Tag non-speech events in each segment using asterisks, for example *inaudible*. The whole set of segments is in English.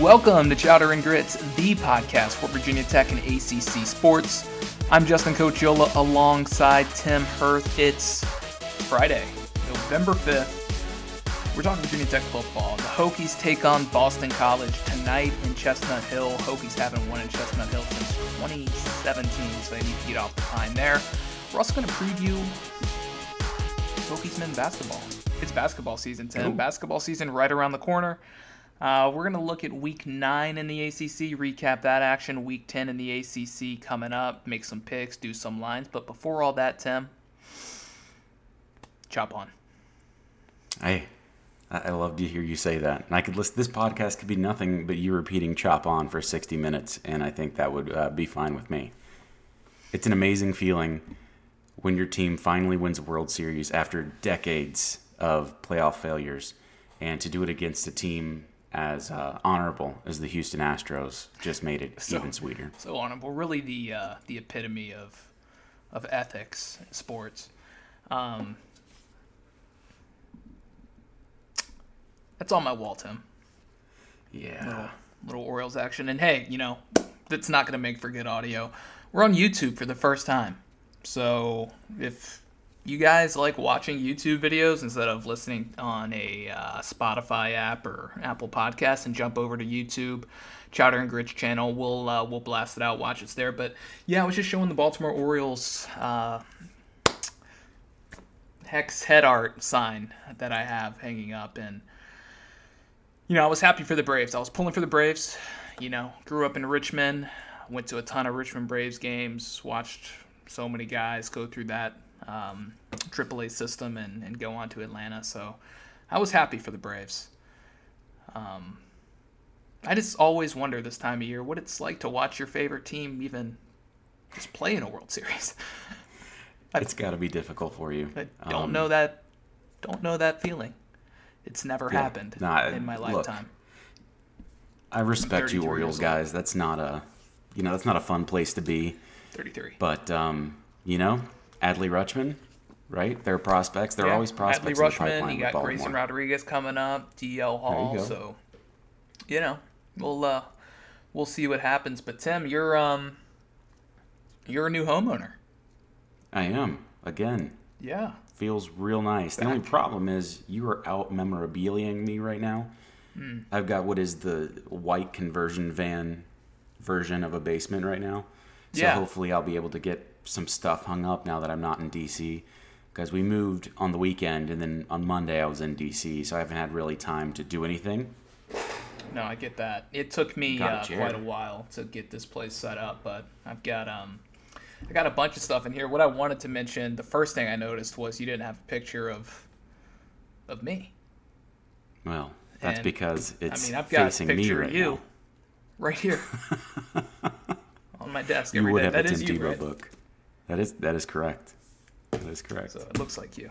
Welcome to Chowder and Grits, the podcast for Virginia Tech and ACC sports. I'm Justin Cochiola alongside Tim Hirth. It's Friday, November 5th. We're talking Virginia Tech football. The Hokies take on Boston College tonight in Chestnut Hill. Hokies haven't won in Chestnut Hill since 2017, so they need to get off the pine there. We're also going to preview Hokies men basketball. It's basketball season, Tim. Ooh. Basketball season right around the corner. Uh, we're going to look at week nine in the ACC, recap that action, week 10 in the ACC coming up, make some picks, do some lines. But before all that, Tim, chop on. Hey, I love to hear you say that. And I could listen. This podcast could be nothing but you repeating "chop on" for sixty minutes, and I think that would uh, be fine with me. It's an amazing feeling when your team finally wins a World Series after decades of playoff failures, and to do it against a team as uh, honorable as the Houston Astros just made it So- even sweeter. So honorable, really the uh, the epitome of of ethics in sports. Um, that's on my wall, Tim. Yeah. little Orioles action. And hey, you know, that's not going to make for good audio. We're on YouTube for the first time. So if you guys like watching YouTube videos instead of listening on a uh, Spotify app or Apple Podcast and jump over to YouTube, Chowder and Grits channel, we'll uh, we'll blast it out, watch us there. But yeah, I was just showing the Baltimore Orioles uh, hex head art sign that I have hanging up and you know, I was happy for the Braves. I was pulling for the Braves. You know, grew up in Richmond, went to a ton of Richmond Braves games, watched so many guys go through that um, AAA system and, and go on to Atlanta. So I was happy for the Braves. Um, I just always wonder this time of year what it's like to watch your favorite team even just play in a World Series. *laughs* It's got to be difficult for you. I don't Um, know that. Don't know that feeling. It's never Yeah, happened nah, in my look, lifetime. I respect you, Orioles guys. That's not a, you know, that's not a fun place to be. 33. But um, you know, Adley Rutschman, right? They're prospects. They're Yeah, always prospects. Adley in the Rutschman, pipeline you got Grayson Rodriguez coming up, DL Hall. go. So, you know, we'll uh, we'll see what happens. But Tim, you're um, you're a new homeowner. I am again. Yeah. Feels real nice. The only problem is you are out memorabiliaing me right now. Hmm. I've got what is the white conversion van version of a basement right now. So Yeah. hopefully I'll be able to get some stuff hung up now that I'm not in DC. Because we moved on the weekend and then on Monday I was in DC, so I haven't had really time to do anything. No, I get that. It took me uh, quite a while to get this place set up, but I've got um, I got a bunch of stuff in here. What I wanted to mention, the first thing I noticed was you didn't have a picture of of me. Well, that's And, because it's I mean, I've got a facing me picture right of you now. right here *laughs* on my desk You would day. have That a is Tim Tebow book. That is that is correct. That is correct. So it looks like you.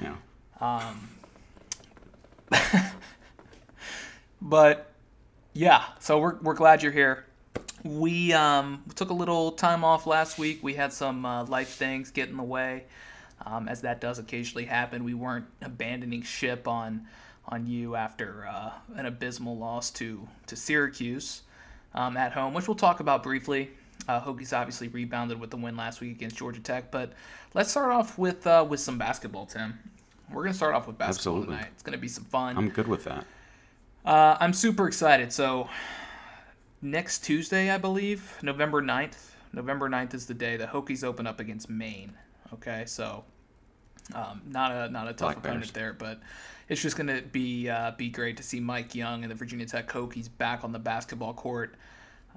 yeah. Um. *laughs* But yeah, so we're, we're glad you're here. We um, took a little time off last week. We had some uh, life things get in the way, um, as that does occasionally happen. We weren't abandoning ship on on you after uh, an abysmal loss to to Syracuse um, at home, which we'll talk about briefly. Uh, Hokies obviously rebounded with the win last week against Georgia Tech, but let's start off with uh, with some basketball, Tim. We're gonna start off with basketball Absolutely. tonight. It's gonna be some fun. I'm good with that. Uh, I'm super excited. So, next Tuesday, I believe, November 9th. November 9th is the day the Hokies open up against Maine. Okay, so um, not a not a tough Black opponent Bears. there, but it's just gonna be uh, be great to see Mike Young and the Virginia Tech Hokies back on the basketball court.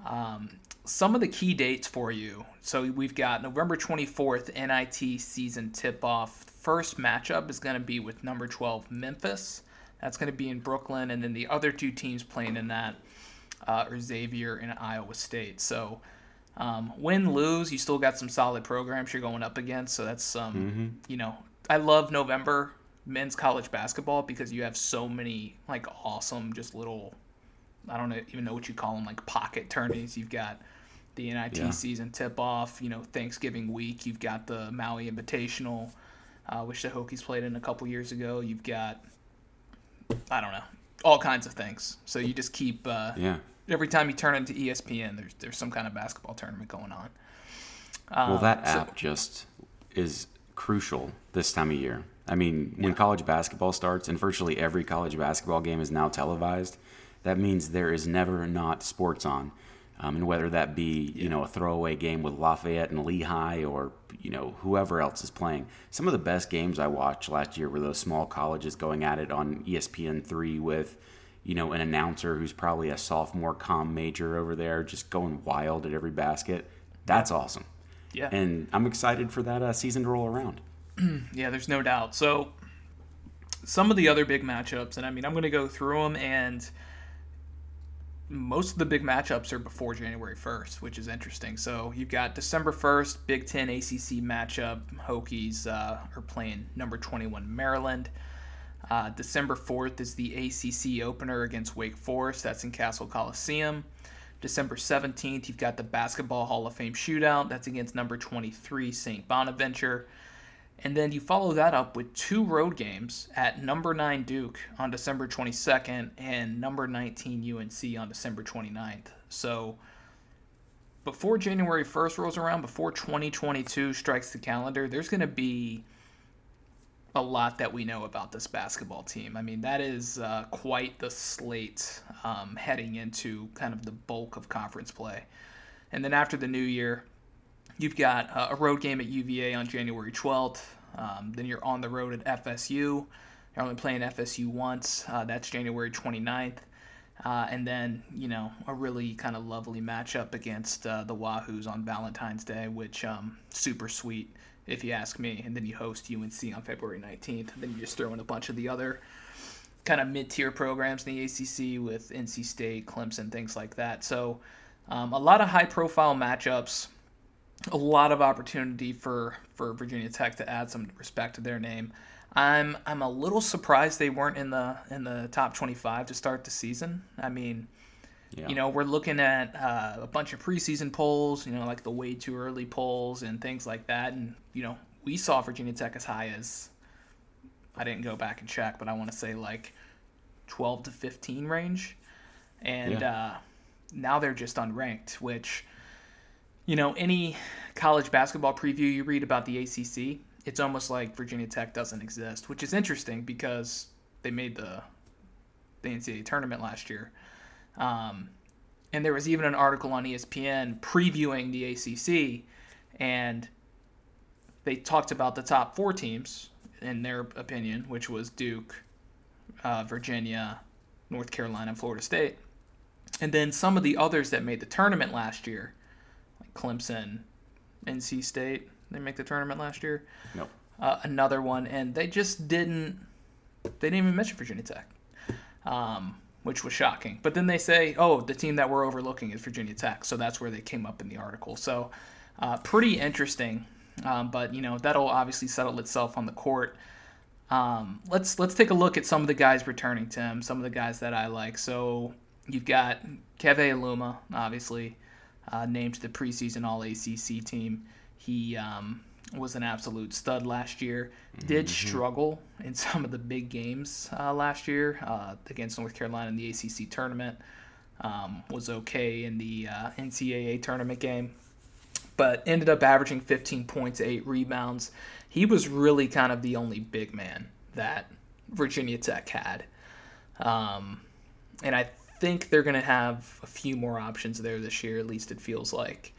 Um, some of the key dates for you. So we've got November 24th, NIT season tip off. First matchup is going to be with number 12, Memphis. That's going to be in Brooklyn. And then the other two teams playing in that uh, are Xavier and Iowa State. So um, win, lose, you still got some solid programs you're going up against. So that's, um, you know, I love November men's college basketball because you have so many like awesome, just little I don't even know what you call them, like pocket tourneys. You've got the NIT Yeah. season tip off, you know, Thanksgiving week. You've got the Maui Invitational, uh, which the Hokies played in a couple years ago. You've got, I don't know, all kinds of things. So you just keep uh, Yeah. every time you turn into ESPN, there's there's some kind of basketball tournament going on. Um, Well, that so- app just is crucial this time of year. I mean, when college basketball starts, and virtually every college basketball game is now televised, that means there is never not sports on. Um, and whether that be, you know, a throwaway game with Lafayette and Lehigh or, you know, whoever else is playing. Some of the best games I watched last year were those small colleges going at it on E ESPN3 with, you know, an announcer who's probably a sophomore com major over there just going wild at every basket. That's awesome yeah. and I'm excited for that uh, season to roll around. *clears throat* Yeah, there's no doubt. So, some of the other big matchups, and I mean, I'm going to go through them, and most of the big matchups are before January 1st, which is interesting. So, you've got December 1st, Big Ten ACC matchup. Hokies uh, are playing number 21 Maryland. Uh, December 4th is the ACC opener against Wake Forest. That's in Cassell Coliseum. December 17th, you've got the Basketball Hall of Fame shootout. That's against number 23 St. Bonaventure. And then you follow that up with two road games at number 9 Duke on December 22nd and number 19 UNC on December 29th. So before January 1st rolls around, before 2022 strikes the calendar, there's going to be a lot that we know about this basketball team. I mean, that is uh, quite the slate um, heading into kind of the bulk of conference play. And then after the new year, You've got uh, a road game at UVA on January 12th. Um, then you're on the road at FSU. You're only playing FSU once. Uh, that's January 29th. Uh, and then, you know, a really kind of lovely matchup against uh, the Wahoos on Valentine's Day, which um, super sweet, if you ask me. And then you host UNC on February 19th. And then you just throw in a bunch of the other kind of mid-tier programs in the ACC with NC State, Clemson, things like that. So um, a lot of high-profile matchups a lot of opportunity for for Virginia Tech to add some respect to their name. I'm I'm a little surprised they weren't in the in the top 25 to start the season. I mean, Yeah. you know, we're looking at uh, a bunch of preseason polls, you know, like the way too early polls and things like that, and you know, we saw Virginia Tech as high as I didn't go back and check, but I want to say like 12 to 15 range, and Yeah. uh, now they're just unranked, which you know, any college basketball preview you read about the ACC, it's almost like Virginia Tech doesn't exist, which is interesting because they made the the NCAA tournament last year. Um, and there was even an article on ESPN previewing the ACC, and they talked about the top four teams in their opinion, which was Duke, uh, Virginia, North Carolina, and Florida State. And then some of the others that made the tournament last year, Clemson, NC State, they make the tournament last year. Nope. Uh, another one, and they just didn't. They didn't even mention Virginia Tech, um, which was shocking. But then they say, "Oh, the team that we're overlooking is Virginia Tech," so that's where they came up in the article. So, uh, pretty interesting. Um, but you know that'll obviously settle itself on the court. Um, let's let's take a look at some of the guys returning, Tim. Some of the guys that I like. So you've got Keve Aluma, obviously uh, named to the preseason All ACC team. He um, was an absolute stud last year. Did struggle in *laughs* some of the big games uh, last year uh, against North Carolina in the ACC tournament. Um, was okay in the uh, NCAA tournament game, but ended up averaging 15 points, eight rebounds. He was really kind of the only big man that Virginia Tech had. Um, and I think they're going to have a few more options there this year, at least it feels like.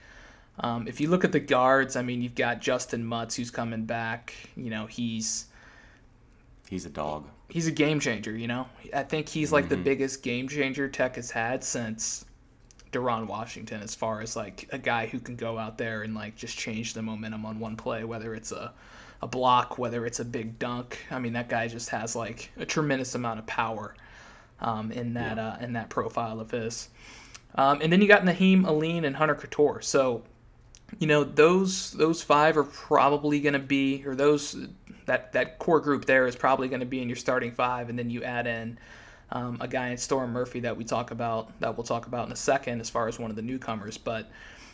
Um, if you look at the guards, I mean, you've got Justyn Mutts who's coming back. You know, he's He's a dog. he's a game changer. You know, I think he's like the biggest game changer Tech has had since Deron Washington, as far as like a guy who can go out there and like just change the momentum on one play, whether it's a a block, whether it's a big dunk. I mean, that guy just has like a tremendous amount of power um, in that uh, in that profile of his. Um, and then you got Nahiem Alleyne and Hunter Cattoor. So, you know, those those five are probably going to be, or those that that core group there is probably going to be in your starting five, and then you add in um, a guy in Storm Murphy that we talk about that we'll talk about in a second as far as one of the newcomers. But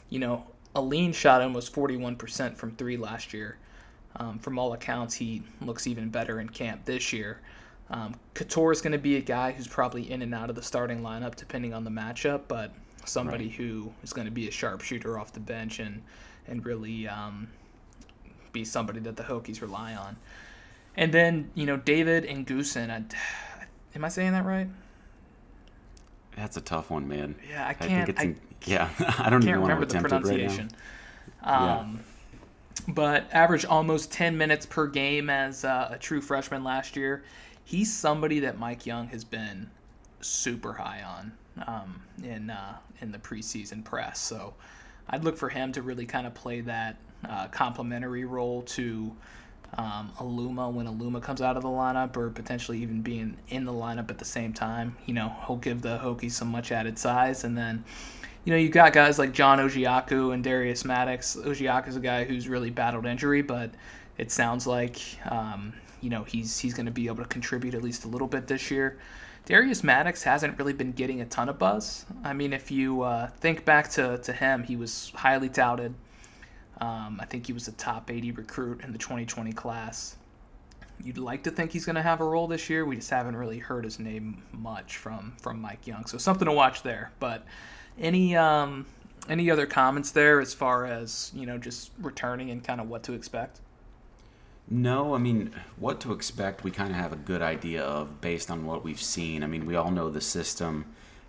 you know, Alleyne shot almost 41% from three last year. Um, from all accounts, he looks even better in camp this year. Um, Cattoor is going to be a guy who's probably in and out of the starting lineup depending on the matchup, but somebody Right. who is going to be a sharpshooter off the bench and and really um, be somebody that the Hokies rely on. And then you know David N'Guessan. I, *sighs* am I saying that right? That's a tough one, man. Yeah, I I can't. think it's I, in, yeah. *laughs* I don't even want remember to the right pronunciation. now. Um, But averaged almost 10 minutes per game as uh, a true freshman last year. He's somebody that Mike Young has been super high on um, in uh, in the preseason press. So I'd look for him to really kind of play that uh, complementary role to um, Aluma when Aluma comes out of the lineup, or potentially even being in the lineup at the same time. You know, he'll give the Hokies some much added size, and then you know, you've got guys like John Ojiako and Darius Maddox. Ojiako's a guy who's really battled injury, but it sounds like um, you know he's he's going to be able to contribute at least a little bit this year. Darius Maddox hasn't really been getting a ton of buzz. I mean, if you uh, think back to, to him, he was highly touted. Um, I think he was a top 80 recruit in the 2020 class. You'd like to think he's going to have a role this year. We just haven't really heard his name much from from Mike Young, so something to watch there. But any um, any other comments there as far as you know just returning and kind of what to expect? No, I mean, what to expect, we kind of have a good idea of based on what we've seen. I mean, we all know the system.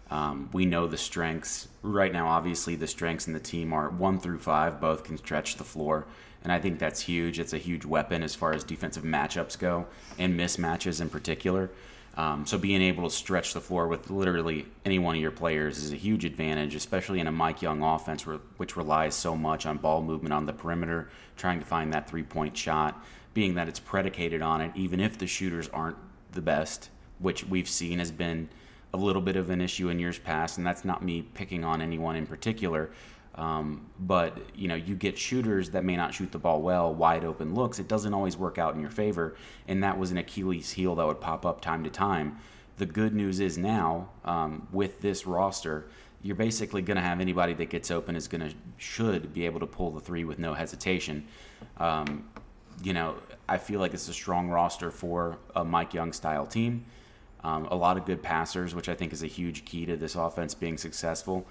Um, we know the strengths. Right now, obviously, the strengths in the team are one through five, both can stretch the floor. And I think that's huge. It's a huge weapon as far as defensive matchups go and mismatches in particular. Um, so being able to stretch the floor with literally any one of your players is a huge advantage, especially in a Mike Young offense, which relies so much on ball movement on the perimeter, trying to find that three point shot, being that it's predicated on it, even if the shooters aren't the best, which we've seen has been a little bit of an issue in years past, and that's not me picking on anyone in particular. Um, but you know, you get shooters that may not shoot the ball well, wide open looks. It doesn't always work out in your favor, and that was an Achilles heel that would pop up time to time. The good news is now um, with this roster, you're basically going to have anybody that gets open is going to should be able to pull the three with no hesitation. Um, you know, I feel like it's a strong roster for a Mike Young style team. Um, a lot of good passers, which I think is a huge key to this offense being successful.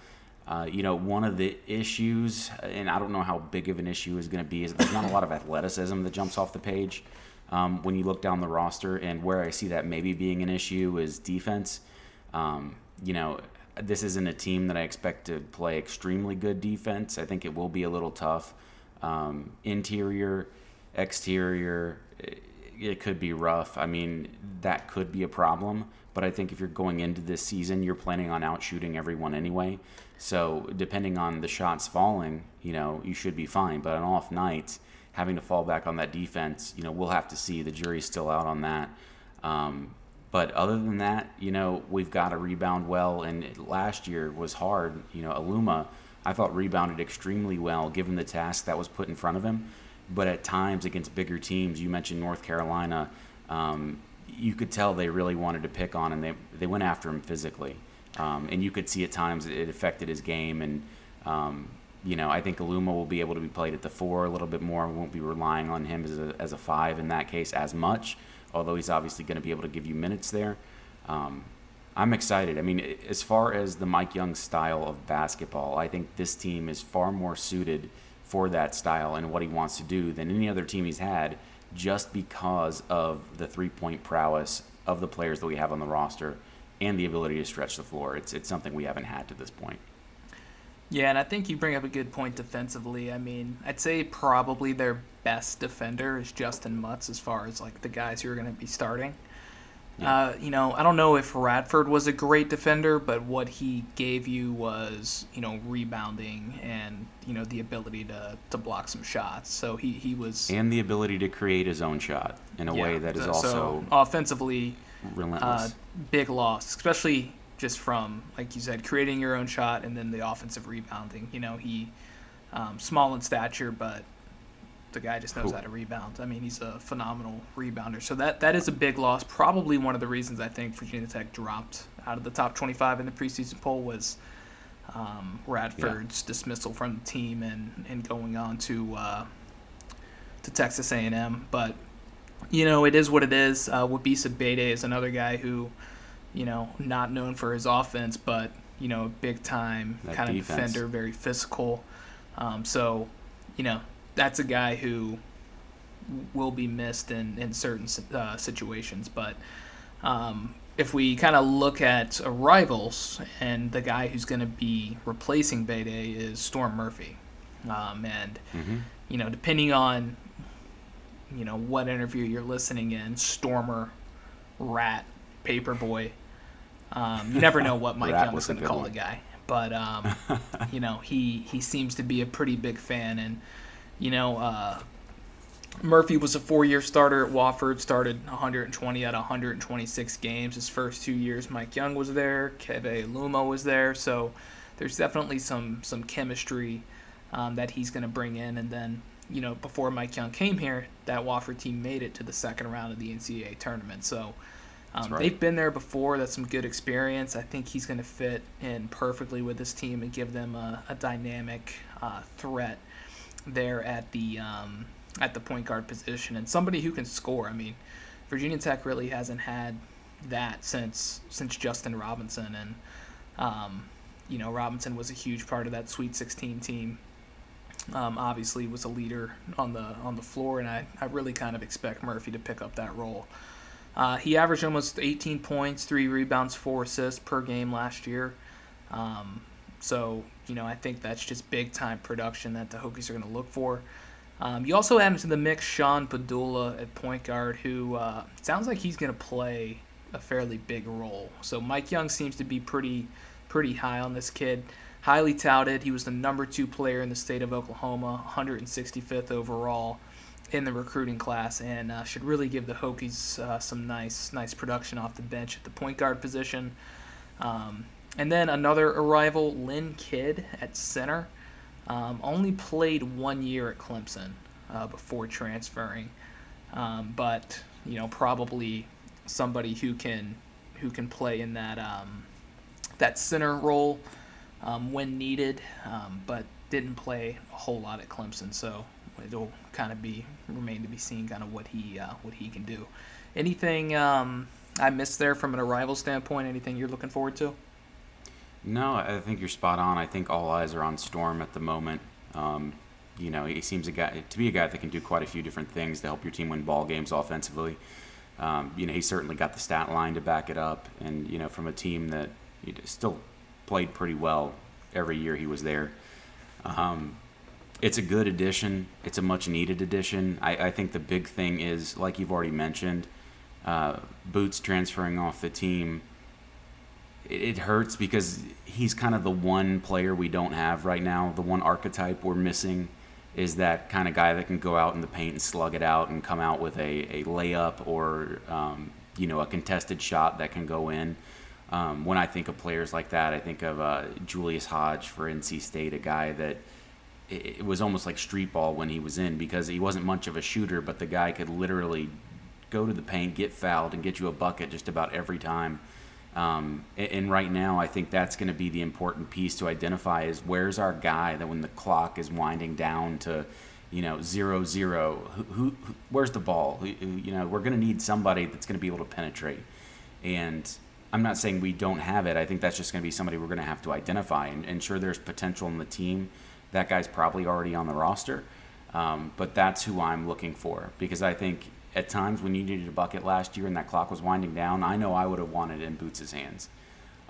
Uh, you know, one of the issues, and I don't know how big of an issue is going to be, is there's not a lot of athleticism that jumps off the page um, when you look down the roster. And where I see that maybe being an issue is defense. Um, you know, this isn't a team that I expect to play extremely good defense. I think it will be a little tough. Um, interior, exterior, it, could be rough. I mean, that could be a problem. But I think if you're going into this season, you're planning on outshooting everyone anyway. So depending on the shots falling, you know, you should be fine. But on off nights, having to fall back on that defense, you know, we'll have to see. The jury's still out on that. Um, but other than that, you know, we've got to rebound well. And last year was hard. You know, Aluma, I thought rebounded extremely well given the task that was put in front of him. But at times against bigger teams, you mentioned North Carolina. Um, you could tell they really wanted to pick on him. They they went after him physically, um, and you could see at times it affected his game. And um, you know, I think Aluma will be able to be played at the four a little bit more. We won't be relying on him as a as a five in that case as much. Although he's obviously going to be able to give you minutes there. Um, I'm excited. I mean, as far as the Mike Young style of basketball, I think this team is far more suited for that style and what he wants to do than any other team he's had just because of the three point prowess of the players that we have on the roster and the ability to stretch the floor. It's, it's something we haven't had to this point. Yeah, and I think you bring up a good point defensively. I mean, I'd say probably their best defender is Justyn Mutts as far as like the guys who are going to be starting. Yeah. Uh, you know, I don't know if Radford was a great defender, but what he gave you was, you know, rebounding and, you know, the ability to, to block some shots. So he, he was. And the ability to create his own shot in a yeah, way that is so also offensively relentless. uh, big loss, especially just from like you said, creating your own shot and then the offensive rebounding. You know, he um, small in stature, but the guy just knows Cool. how to rebound. I mean, he's a phenomenal rebounder. So that that is a big loss. Probably one of the reasons I think Virginia Tech dropped out of the top 25 in the preseason poll was um, Radford's dismissal from the team and and going on to uh, to Texas A&M, but you know, it is what it is. Uh, Wabissa Bede is another guy who, you know, not known for his offense, but you know, big time That kind of defender, very physical. Um, so, you know, that's a guy who will be missed in in certain uh, situations. But um, if we kind of look at arrivals, and the guy who's going to be replacing Bede is Storm Murphy, um, and hmm you know, depending on you know what interview you're listening in, Stormer, Rat, Paperboy. Um, you never know what *laughs* Mike Young is going to call one. the guy, but um, *laughs* you know he he seems to be a pretty big fan, and you know uh, Murphy was a four-year starter at Wofford, started 120 out of 126 games. His first two years, Mike Young was there, Keve Luma was there, so there's definitely some some chemistry um, that he's going to bring in. And then, you know, before Mike Young came here, that Wofford team made it to the second round of the NCAA tournament. So um, right. they've been there before. That's some good experience. I think he's going to fit in perfectly with this team and give them a, a dynamic uh, threat there at the um, at the point guard position and somebody who can score. I mean, Virginia Tech really hasn't had that since since Justin Robinson and um, you know Robinson was a huge part of that Sweet 16 team. Um, obviously was a leader on the on the floor, and I, I really kind of expect Murphy to pick up that role. Uh, he averaged almost 18 points, three rebounds, four assists per game last year. Um, so you know I think that's just big time production that the Hokies are going to look for. Um, you also add into the mix Sean Pedulla at point guard, who uh, sounds like he's going to play a fairly big role. So Mike Young seems to be pretty pretty high on this kid. Highly touted. He was the number two player in the state of Oklahoma, 165th overall in the recruiting class, and uh, should really give the Hokies uh, some nice nice production off the bench at the point guard position. Um, and then another arrival, Lynn Kidd at center. Um, only played one year at Clemson uh, before transferring, um, but you know probably somebody who can who can play in that um, that center role um, when needed, um, but didn't play a whole lot at Clemson. So it'll kind of be remain to be seen kind of what he uh, what he can do. Anything um, I missed there from an arrival standpoint? Anything you're looking forward to? No, I think you're spot on. I think all eyes are on Storm at the moment. Um, you know, he seems a guy to be a guy that can do quite a few different things to help your team win ball games offensively. Um, you know, he's certainly got the stat line to back it up, and you know, from a team that still played pretty well every year he was there. Um, it's a good addition. It's a much needed addition. I, I think the big thing is, like you've already mentioned, uh, Boots transferring off the team it hurts because he's kind of the one player we don't have right now. The one archetype we're missing is that kind of guy that can go out in the paint and slug it out and come out with a, a layup or um, you know a contested shot that can go in. Um, when I think of players like that, I think of uh, Julius Hodge for NC State, a guy that it, it was almost like street ball when he was in because he wasn't much of a shooter, but the guy could literally go to the paint, get fouled, and get you a bucket just about every time. Um, and, right now, I think that's going to be the important piece to identify is where's our guy that when the clock is winding down to, you know, zero zero, who, who, who where's the ball? Who- you know, we're going to need somebody that's going to be able to penetrate. And I'm not saying we don't have it. I think that's just going to be somebody we're going to have to identify. And, and sure, there's potential in the team. That guy's probably already on the roster. Um, but that's who I'm looking for because I think at times when you needed a bucket last year and that clock was winding down, I know I would have wanted it in Boots' hands.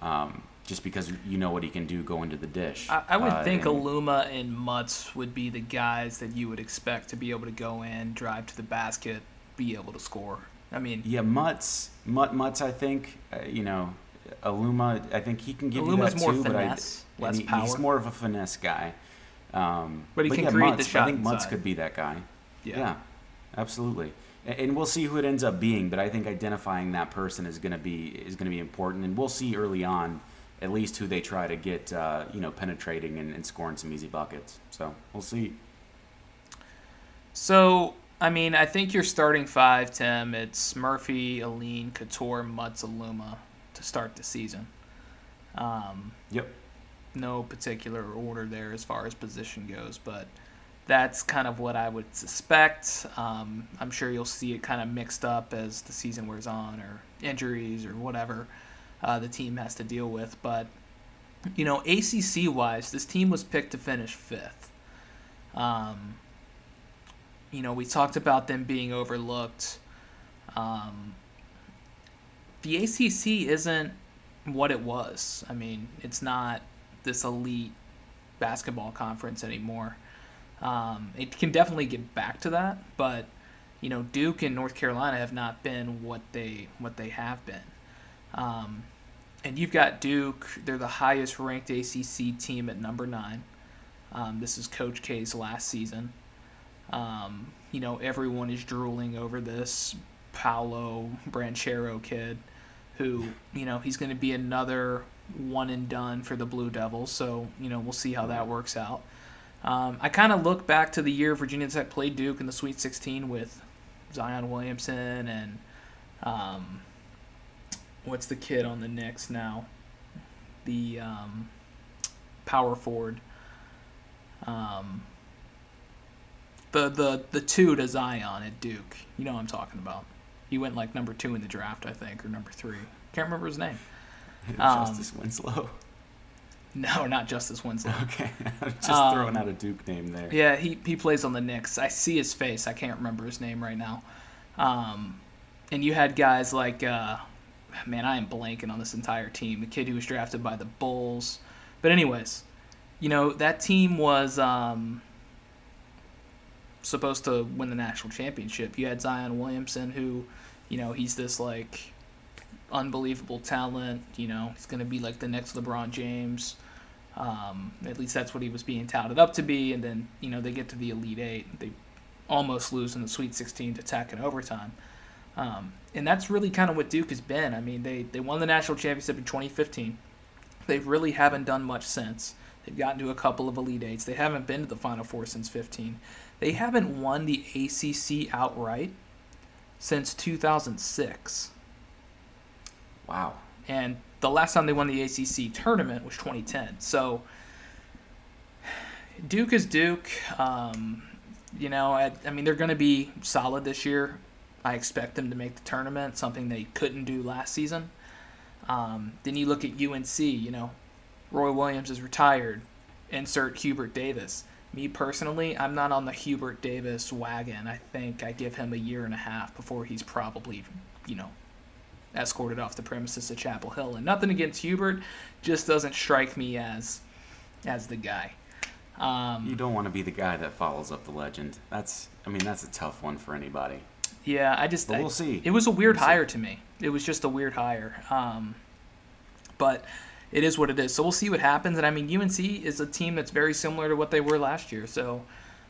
Um, just because you know what he can do going to the dish. I, I would Uh, think and- Aluma and Mutts would be the guys that you would expect to be able to go in, drive to the basket, be able to score. I mean, Yeah, Mutts, Mutt, Mutts. I think uh, you know, Aluma. I think he can give you that more too, finesse, but I, less he- He's more of a finesse guy. Um, But he can yeah, create Mutts, the shot I think Mutts inside. could be that guy. yeah. Yeah, absolutely. And we'll see who it ends up being, but I think identifying that person is going to be is going to be important, and we'll see early on at least who they try to get, uh, you know, penetrating and, and scoring some easy buckets. So we'll see. So, I mean, I think your starting five, Tim, it's Murphy, Alleyne, Cattoor, Mutts, Aluma to start the season. Um, Yep. no particular order there as far as position goes, but that's kind of what I would suspect. Um, I'm sure you'll see it kind of mixed up as the season wears on, or injuries, or whatever uh, the team has to deal with. But you know, ACC wise, this team was picked to finish fifth. Um, you know, we talked about them being overlooked. Um, the ACC isn't what it was. I mean, it's not this elite basketball conference anymore. Um, it can definitely get back to that, but you know, Duke and North Carolina have not been what they what they have been. Um, and you've got Duke; they're the highest ranked ACC team at number nine. Um, this is Coach K's last season. Um, you know, everyone is drooling over this Paolo Banchero kid, who you know he's going to be another one and done for the Blue Devils. So you know, we'll see how that works out. Um, I kind of look back to the year Virginia Tech played Duke in the Sweet 16 with Zion Williamson and um, what's the kid on the Knicks now? The um, power forward. Um, the the the two to Zion at Duke. You know what I'm talking about. He went like number two in the draft, I think, or number three. Can't remember his name. *laughs* Justice um, Winslow. *laughs* No, not Justice Winslow. Okay, *laughs* just um, throwing out a Duke name there. Yeah, he he plays on the Knicks. I see his face. I can't remember his name right now. Um, and you had guys like, uh, man, I am blanking on this entire team. The kid who was drafted by the Bulls. But anyways, you know that team was um, supposed to win the national championship. You had Zion Williamson, who, you know, he's this like unbelievable talent. You know, he's going to be like the next LeBron James. Um, at least that's what he was being touted up to be. And then, you know, they get to the Elite Eight. They almost lose in the Sweet 16 to Tech in overtime. Um, and that's really kind of what Duke has been. I mean, they, they won the national championship in 2015. They really haven't done much since. They've gotten to a couple of Elite Eights. They haven't been to the Final Four since 15. They haven't won the ACC outright since 2006. Wow. And the last time they won the ACC tournament was 2010. So Duke is Duke. Um, you know, I, I mean, they're going to be solid this year. I expect them to make the tournament, something they couldn't do last season. Um, then you look at UNC, you know, Roy Williams is retired. Insert Hubert Davis. Me personally, I'm not on the Hubert Davis wagon. I think I give him a year and a half before he's probably, you know, escorted off the premises to Chapel Hill. And nothing against Hubert, just doesn't strike me as as the guy. Um, you don't want to be the guy that follows up the legend. That's, I mean, that's a tough one for anybody. Yeah, I just. But we'll I, see. It was a weird we'll hire see. to me. It was just a weird hire. Um, but it is what it is. So we'll see what happens. And I mean, UNC is a team that's very similar to what they were last year. So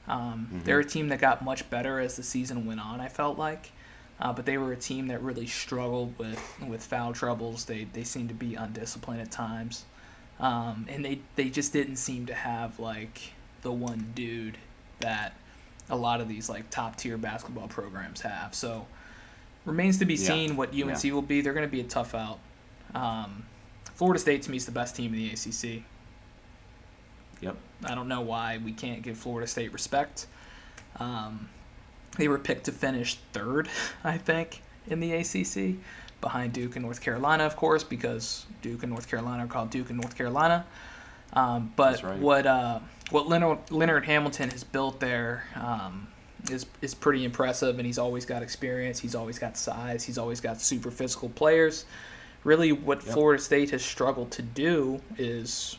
um, mm-hmm. they're a team that got much better as the season went on. I felt like. Uh, but they were a team that really struggled with, with foul troubles. They, they seemed to be undisciplined at times. Um, and they, they just didn't seem to have like the one dude that a lot of these like top tier basketball programs have. So remains to be yeah. seen what UNC yeah. will be. They're going to be a tough out. Um, Florida State to me is the best team in the ACC. Yep. I don't know why we can't give Florida State respect. Um, they were picked to finish third, I think, in the ACC, behind Duke and North Carolina, of course, because Duke and North Carolina are called Duke and North Carolina. Um, but right. what uh, what Leonard, Leonard, Hamilton has built there um, is is pretty impressive, and he's always got experience. He's always got size. He's always got super physical players. Really, what yep. Florida State has struggled to do is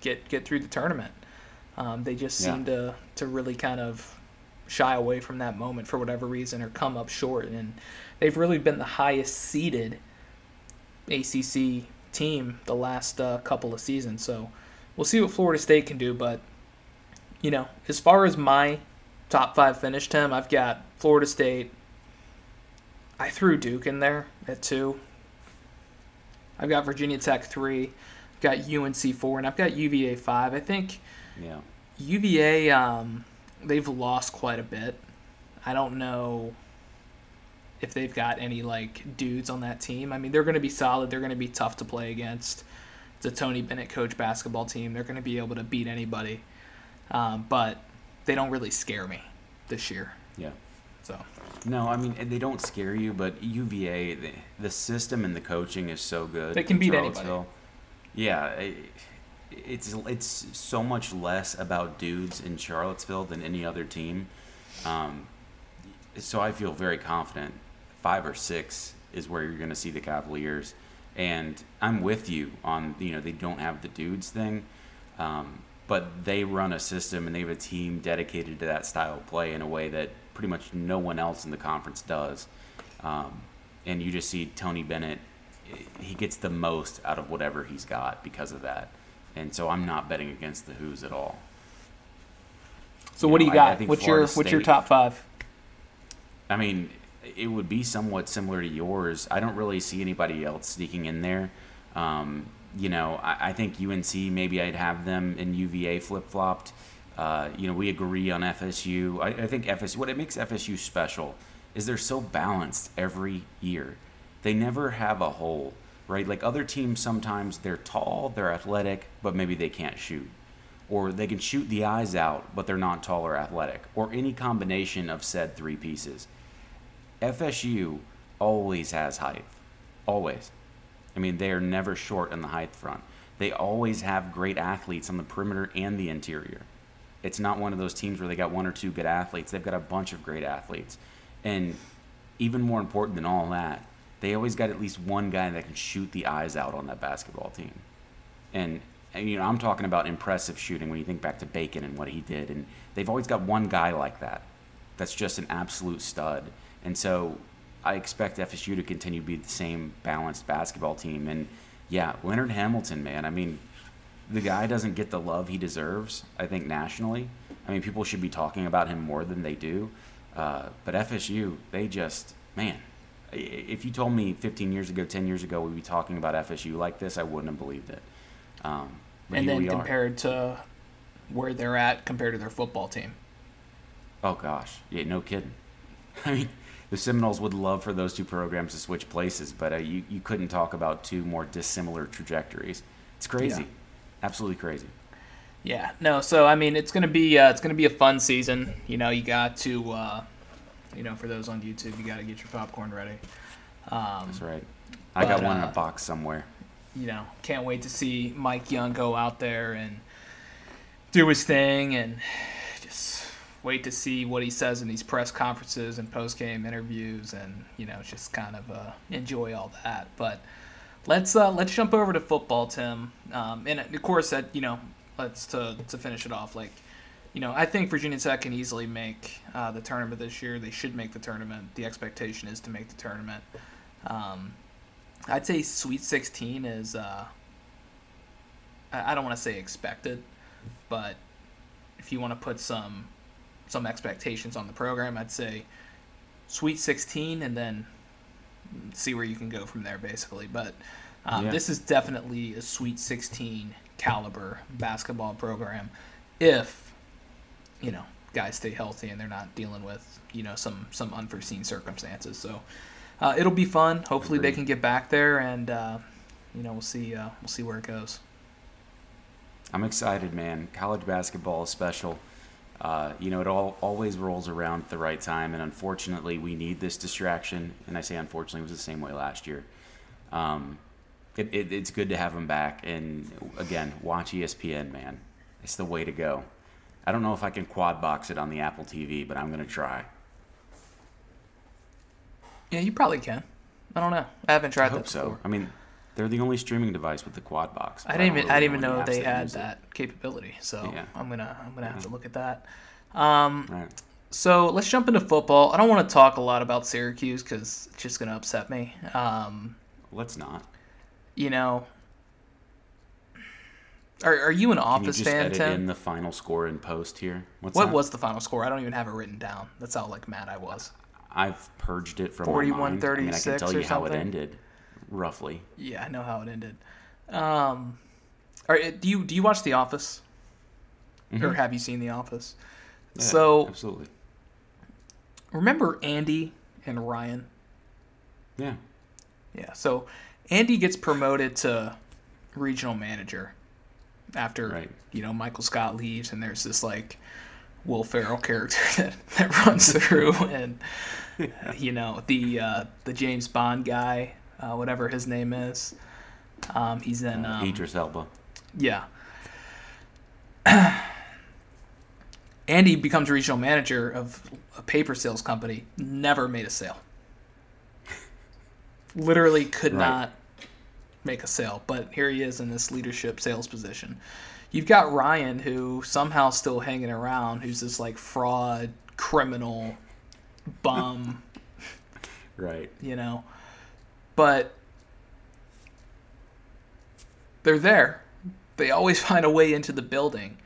get get through the tournament. Um, they just seem yeah. to to really kind of shy away from that moment for whatever reason or come up short. And they've really been the highest seeded ACC team the last uh, couple of seasons. So we'll see what Florida State can do. But, you know, as far as my top five finish, him, I've got Florida State. I threw Duke in there at two. I've got Virginia Tech three. I've got UNC four, and I've got UVA five. I think yeah. UVA um, they've lost quite a bit. I don't know if they've got any like dudes on that team. I mean, they're going to be solid. They're going to be tough to play against. It's a Tony Bennett coach basketball team. They're going to be able to beat anybody. Um, but they don't really scare me this year. Yeah. So No, I mean they don't scare you, but UVA, the, the system and the coaching is so good. They can beat anybody. Yeah, it, it's it's so much less about dudes in Charlottesville than any other team. Um, so I feel very confident. Five or six is where you're going to see the Cavaliers, and I'm with you on you know they don't have the dudes thing. Um, but they run a system and they have a team dedicated to that style of play in a way that pretty much no one else in the conference does. Um, and you just see Tony Bennett, he gets the most out of whatever he's got because of that. And so I'm not betting against the Hoos at all. So You what do know, you I- I got? think what's your Florida what's your top five? I mean, it would be somewhat similar to yours. I don't really see anybody else sneaking in there. Um, you know, I, I think UNC maybe I'd have them in UVA flip flopped. Uh, you know, we agree on FSU. I, I think FSU. What it makes FSU special is they're so balanced every year. They never have a hole, right? Like other teams, sometimes they're tall, they're athletic, but maybe they can't shoot or they can shoot the eyes out, but they're not tall or athletic, or any combination of said three pieces. FSU always has height. Always. I mean, they are never short in the height front. They always have great athletes on the perimeter and the interior. It's not one of those teams where they got one or two good athletes. They've got a bunch of great athletes. And even more important than all that, they always got at least one guy that can shoot the eyes out on that basketball team. And, and you know, I'm talking about impressive shooting when you think back to Bacon and what he did. And they've always got one guy like that. That's just an absolute stud. And so I expect FSU to continue to be the same balanced basketball team. And yeah, Leonard Hamilton, man. I mean, the guy doesn't get the love he deserves. I think nationally. I mean, people should be talking about him more than they do. Uh, but FSU, they just man. If you told me 15 years ago, 10 years ago, we'd be talking about FSU like this, I wouldn't have believed it. Um, And then compared to where they're at compared to their football team. Oh gosh, yeah, no kidding. *laughs* I mean, the Seminoles would love for those two programs to switch places, but uh, you you couldn't talk about two more dissimilar trajectories. It's crazy, Yeah. absolutely crazy. Yeah, no. So I mean, it's gonna be uh, it's gonna be a fun season. You know, you got to, uh, you know, for those on YouTube, you got to get your popcorn ready. Um, That's right. I got but, one in uh, a box somewhere. you know, can't wait to see Mike Young go out there and do his thing, and just wait to see what he says in these press conferences and post game interviews, and you know, just kind of uh, enjoy all that. But let's uh, let's jump over to football, Tim. Um, and of course, that you know, let's to to finish it off like. You know, I think Virginia Tech can easily make uh, the tournament this year. They should make the tournament. The expectation is to make the tournament. Um, I'd say Sweet 16 is, uh, I don't want to say expected, but if you want to put some some expectations on the program, I'd say Sweet 16 and then see where you can go from there, basically. But um, Yeah. this is definitely a Sweet 16 caliber basketball program if, you know, guys stay healthy and they're not dealing with, you know, some, some unforeseen circumstances. So, uh, it'll be fun. Hopefully, they can get back there, and uh, you know we'll see. Uh, we'll see where it goes. I'm excited, man. College basketball is special. Uh, you know, it all always rolls around at the right time, and unfortunately, we need this distraction. And I say unfortunately, it was the same way last year. Um, it, it, it's good to have them back, and again, watch ESPN, man. It's the way to go. I don't know if I can quad box it on the Apple TV, but I'm gonna try. Yeah, you probably can. I don't know. I haven't tried I hope that so. before. I mean, they're the only streaming device with the quad box. I didn't even I didn't even know apps they that had use it. that capability. So Yeah. I'm gonna I'm gonna have Yeah. to look at that. Um, Right. so let's jump into football. I don't want to talk a lot about Syracuse because it's just gonna upset me. Um, Let's not. you know, are are you an Office Can you fan, edit Tim? in the final score in post here? What's what that? was the final score? I don't even have it written down. That's how like mad I was. I've purged it from 41, my mind. I mean, I can tell you how it ended, roughly. Yeah, I know how it ended. Um, are, do you do you watch The Office, or Mhm. have you seen The Office? Yeah, so absolutely, remember Andy and Ryan? yeah, Yeah. So Andy gets promoted to regional manager after Right. you know Michael Scott leaves, and there's this like Will Ferrell *laughs* character that, that runs through, *laughs* and you know the uh, the James Bond guy, uh, whatever his name is. Um, he's in Uh, um, Idris Elba. yeah. *clears throat* Andy becomes regional manager of a paper sales company. Never made a sale. *laughs* Literally could Right. not make a sale, but here he is in this leadership sales position. You've got Ryan, who somehow still hanging around, who's this like fraud, criminal, bum, *laughs* Right. you know. But they're there. They always *laughs* find a way into the building.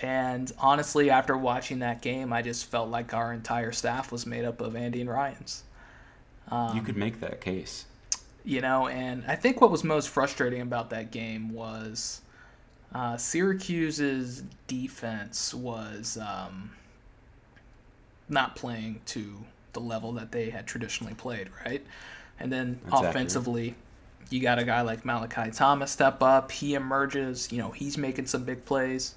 And honestly, after watching that game, I just felt like our entire staff was made up of Andy and Ryan's. Um, you could make that case. You know, and I think what was most frustrating about that game was uh, Syracuse's defense was um, not playing to the level that they had traditionally played, right? And then That's accurate. offensively, you got a guy like Malachi Thomas step up. He emerges. You know, he's making some big plays.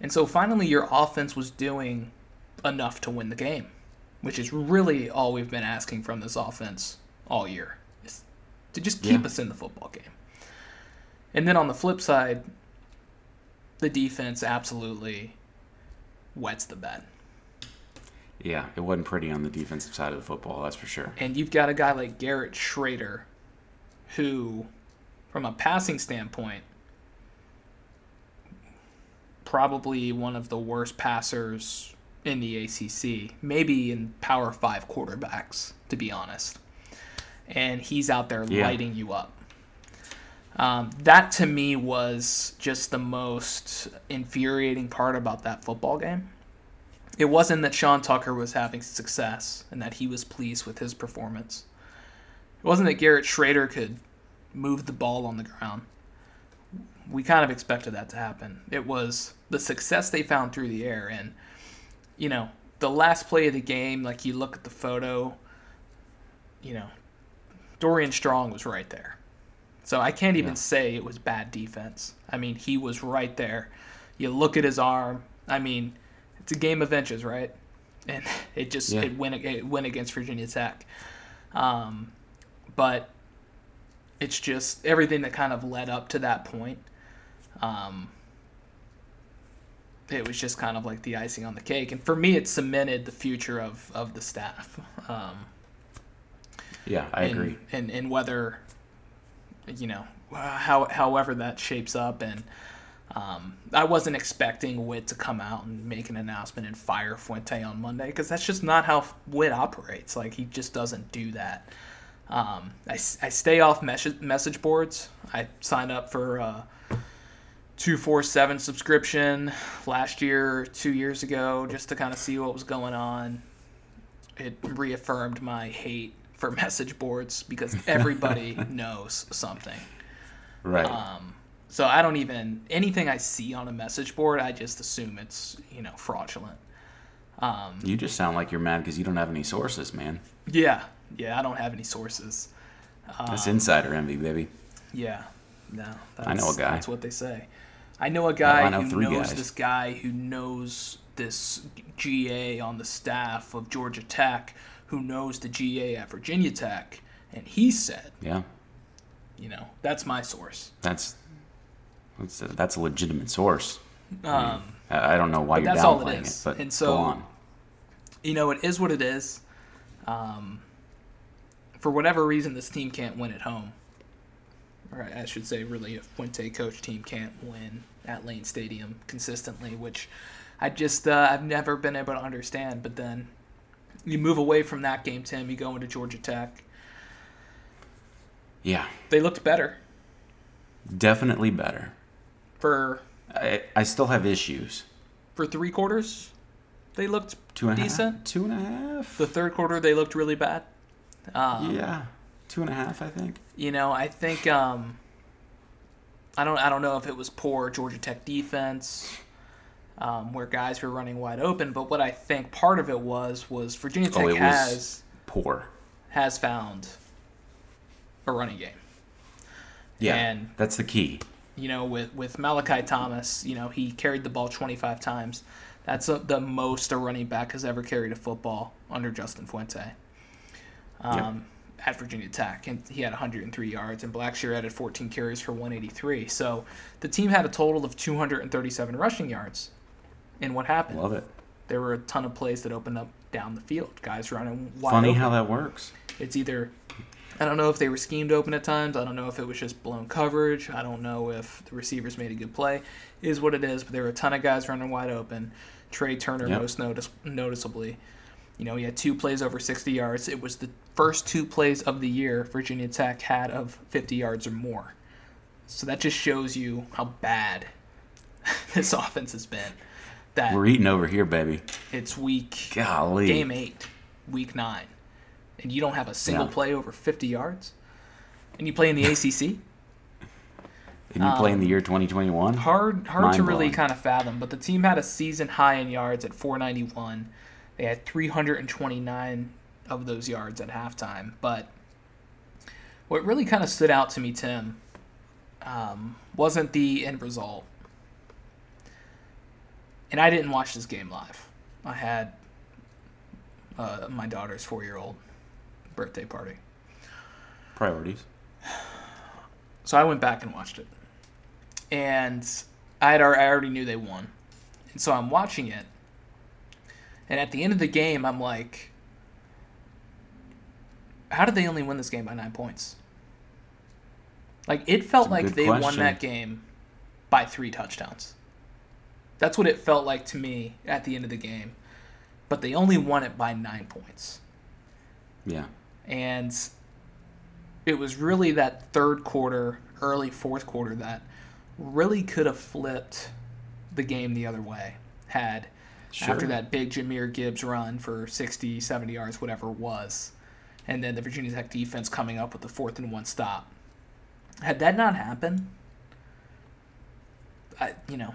And so finally, your offense was doing enough to win the game, which is really all we've been asking from this offense all year, to just keep Yeah. us in the football game. And then on the flip side, the defense absolutely wets the bed. Yeah, it wasn't pretty on the defensive side of the football, that's for sure. And you've got a guy like Garrett Shrader, who, from a passing standpoint, probably one of the worst passers in the ACC, maybe in Power Five quarterbacks, to be honest. And he's out there Yeah. lighting you up. Um, that to me was just the most infuriating part about that football game. It wasn't that Sean Tucker was having success and that he was pleased with his performance. It wasn't that Garrett Shrader could move the ball on the ground. We kind of expected that to happen. It was the success they found through the air. And, you know, the last play of the game, like you look at the photo, you know, Dorian Strong was right there. So I can't even Yeah. say it was bad defense. I mean, he was right there. You look at his arm. I mean, it's a game of inches, right? And *laughs* it just Yeah. it went it went against Virginia Tech. Um, but it's just everything that kind of led up to that point. Um, it was just kind of like the icing on the cake, and for me, it cemented the future of of the staff. Um, Yeah, I and, agree. And and whether you know how however that shapes up and um, I wasn't expecting Whit to come out and make an announcement and fire Fuente on Monday because that's just not how Whit operates. Like he just doesn't do that. Um, I, I stay off message message boards. I signed up for a two four seven subscription last year, two years ago, just to kind of see what was going on. It reaffirmed my hate for message boards because everybody *laughs* knows something. Right. Um, so I don't even anything I see on a message board, I just assume it's you know fraudulent. Um, you just sound like you're mad because you don't have any sources, man. yeah, yeah, I don't have any sources. That's insider envy, baby. Yeah, no, that's, I know a guy. That's what they say. I know a guy I know who knows guys. this guy who knows this GA on the staff of Georgia Tech, who knows the GA at Virginia Tech, and he said, Yeah, you know, that's my source. that's that's a, that's a legitimate source. Um, I, I don't know why you're that's all it downplaying it, is. but And so- go on. you know, it is what it is. Um, for whatever reason, this team can't win at home. Or I should say, really, a Fuente coach team can't win at Lane Stadium consistently, which I just uh, I've never been able to understand. But then you move away from that game, Tim. You go into Georgia Tech. Yeah, They looked better definitely better. for I, I still have issues. for three quarters. They looked Two and a half. decent. Two and a half. The third quarter, they looked really bad. Um, yeah, two and a half. I think. You know, I think um, I don't I don't know if it was poor Georgia Tech defense, um, where guys were running wide open, but what I think part of it was was Virginia Tech Oh, has Poor. has found a running game. Yeah, And- that's the key. You know, with with Malachi Thomas, you know he carried the ball 25 times. That's a, the most a running back has ever carried a football under Justin Fuente. Um, At Virginia Tech, and he had 103 yards, and Blackshear added 14 carries for 183. So the team had a total of 237 rushing yards. And what happened? Love it. There were a ton of plays that opened up down the field. Guys running wide open Funny open. how that works. It's either I don't know if they were schemed open at times. I don't know if it was just blown coverage. I don't know if the receivers made a good play. It is what it is. But there were a ton of guys running wide open. Trey Turner Yep. most notice, noticeably. You know, he had two plays over 60 yards. It was the first two plays of the year Virginia Tech had of 50 yards or more. So that just shows you how bad *laughs* this offense has been. That We're eating over here, baby. it's week Golly. game eight, week nine, and you don't have a single Yeah. play over 50 yards, and you play in the *laughs* ACC. And you play in the year 2021? Hard, hard to really Mind-blowing. kind of fathom. But the team had a season high in yards at 491. They had 329 of those yards at halftime. But what really kind of stood out to me, Tim, um, wasn't the end result. And I didn't watch this game live. I had uh, my daughter's four-year-old birthday party. Priorities. So I went back and watched it, and I had I already knew they won, and so I'm watching it, and at the end of the game, I'm like, how did they only win this game by nine points? Like it felt like they won that game by three touchdowns. That's what it felt like to me at the end of the game, but they only won it by nine points Yeah. and it was really that third quarter, early fourth quarter that really could have flipped the game the other way. Had Sure. after that big Jahmyr Gibbs run for 60, 70 yards, whatever it was, and then the Virginia Tech defense coming up with the fourth and one stop. Had that not happened, I, you know,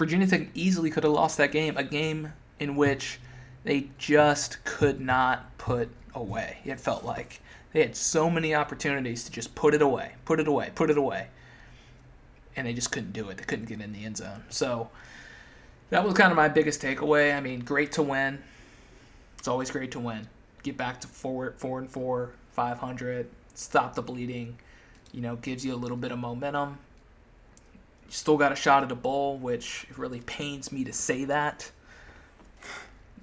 Virginia Tech easily could have lost that game, a game in which they just could not put away. It felt like they had so many opportunities to just put it away, put it away, put it away. And they just couldn't do it. They couldn't get in the end zone. So that was kind of my biggest takeaway. I mean, great to win. It's always great to win. Get back to four, four and four, five hundred. Stop the bleeding. You know, gives you a little bit of momentum. You still got a shot at a bowl, which really pains me to say that.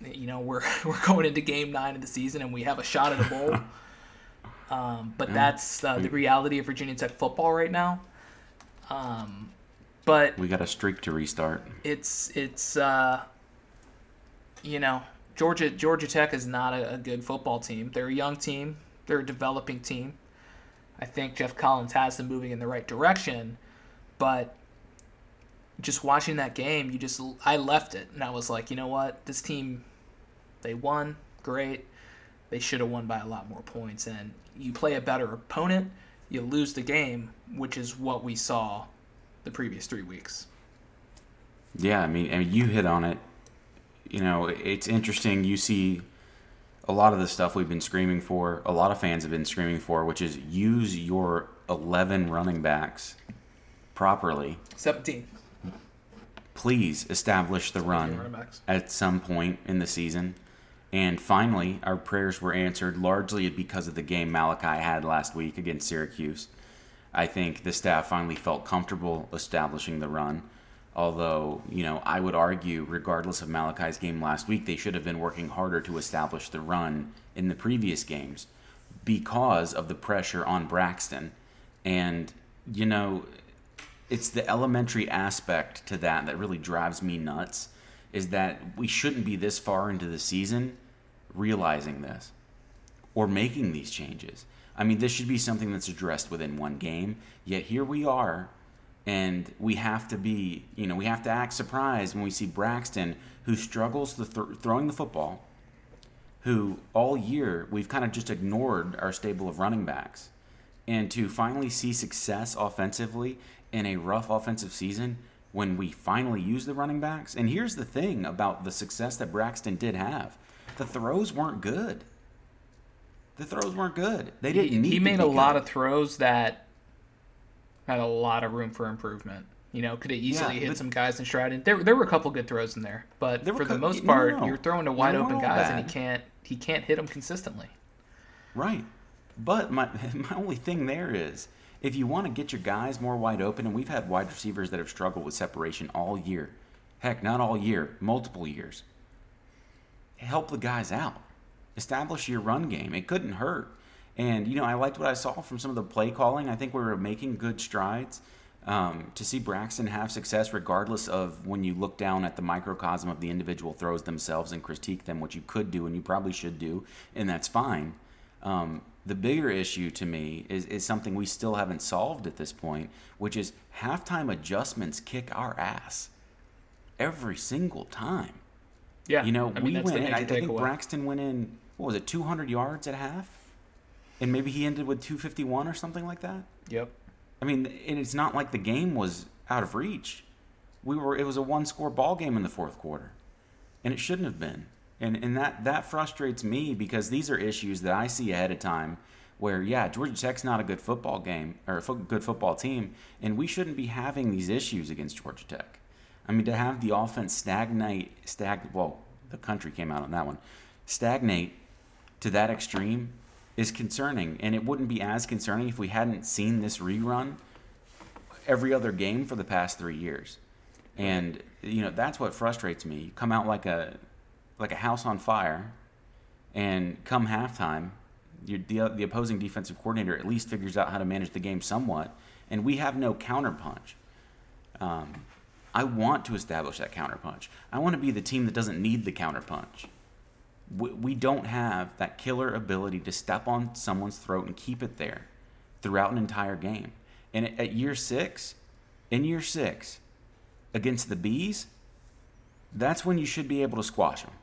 You know, we're *laughs* we're going into game nine of the season and we have a shot at a bowl. *laughs* Um, but that's uh, the reality of Virginia Tech football right now. Um, but We got a streak to restart. it's it's uh, you know Georgia Georgia Tech is not a, a good football team. They're a young team. They're a developing team. I think Geoff Collins has them moving in the right direction, but just watching that game, you just I left it and I was like, you know what, this team, they won, great. They should have won by a lot more points, and you play a better opponent, you lose the game, which is what we saw the previous three weeks. Yeah, I mean, I mean, you hit on it. You know, it's interesting. You see a lot of the stuff we've been screaming for, a lot of fans have been screaming for, which is use your 11 running backs properly. 17. Please establish the run at some point in the season. And finally, our prayers were answered largely because of the game Malachi had last week against Syracuse. I think the staff finally felt comfortable establishing the run. Although, you know, I would argue, regardless of Malachi's game last week, they should have been working harder to establish the run in the previous games because of the pressure on Braxton. And, you know, it's the elementary aspect to that that really drives me nuts is that we shouldn't be this far into the season realizing this or making these changes. I mean, this should be something that's addressed within one game, yet here we are, and we have to be, you know, we have to act surprised when we see Braxton, who struggles the th- throwing the football, who all year we've kind of just ignored our stable of running backs. And to finally see success offensively in a rough offensive season when we finally use the running backs. And here's the thing about the success that Braxton did have the throws weren't good. The throws weren't good. They didn't He, need he made a lot of throws that had a lot of room for improvement. You know, could have easily Yeah, hit but- some guys in stride. And there, there were a couple good throws in there, but There for the most no, no, part, no. you're throwing to wide weren't open guys, and he can't he can't hit them consistently. Right. But my *laughs* my only thing there is if you want to get your guys more wide open, and we've had wide receivers that have struggled with separation all year. Heck, not all year, multiple years. Help the guys out. Establish your run game. It couldn't hurt. And, you know, I liked what I saw from some of the play calling. I think we were making good strides. Um, to see Braxton have success, regardless of when you look down at the microcosm of the individual throws themselves and critique them, which you could do and you probably should do, and that's fine. Um, the bigger issue to me is, is something we still haven't solved at this point, which is halftime adjustments kick our ass every single time. Yeah, You know, I mean, we went in. I major think takeaway. Braxton went in. What was it, 200 yards at half? And maybe he ended with 251 or something like that. Yep. I mean, and it's not like the game was out of reach. We were. It was a one-score ball game in the fourth quarter, and it shouldn't have been. And and that that frustrates me because these are issues that I see ahead of time. Where yeah, Georgia Tech's not a good football game or a fo- good football team, and we shouldn't be having these issues against Georgia Tech. I mean, to have the offense stagnate, stag. Whoa, the country came out on that one. Stagnate to that extreme is concerning, and it wouldn't be as concerning if we hadn't seen this rerun every other game for the past three years. And you know that's what frustrates me. You come out like a like a house on fire, and come halftime, you the, the opposing defensive coordinator at least figures out how to manage the game somewhat, and we have no counterpunch. Um, I want to establish that counterpunch. I want to be the team that doesn't need the counterpunch we, we don't have that killer ability to step on someone's throat and keep it there throughout an entire game. And at year six, in year six, against the bees, that's when you should be able to squash them.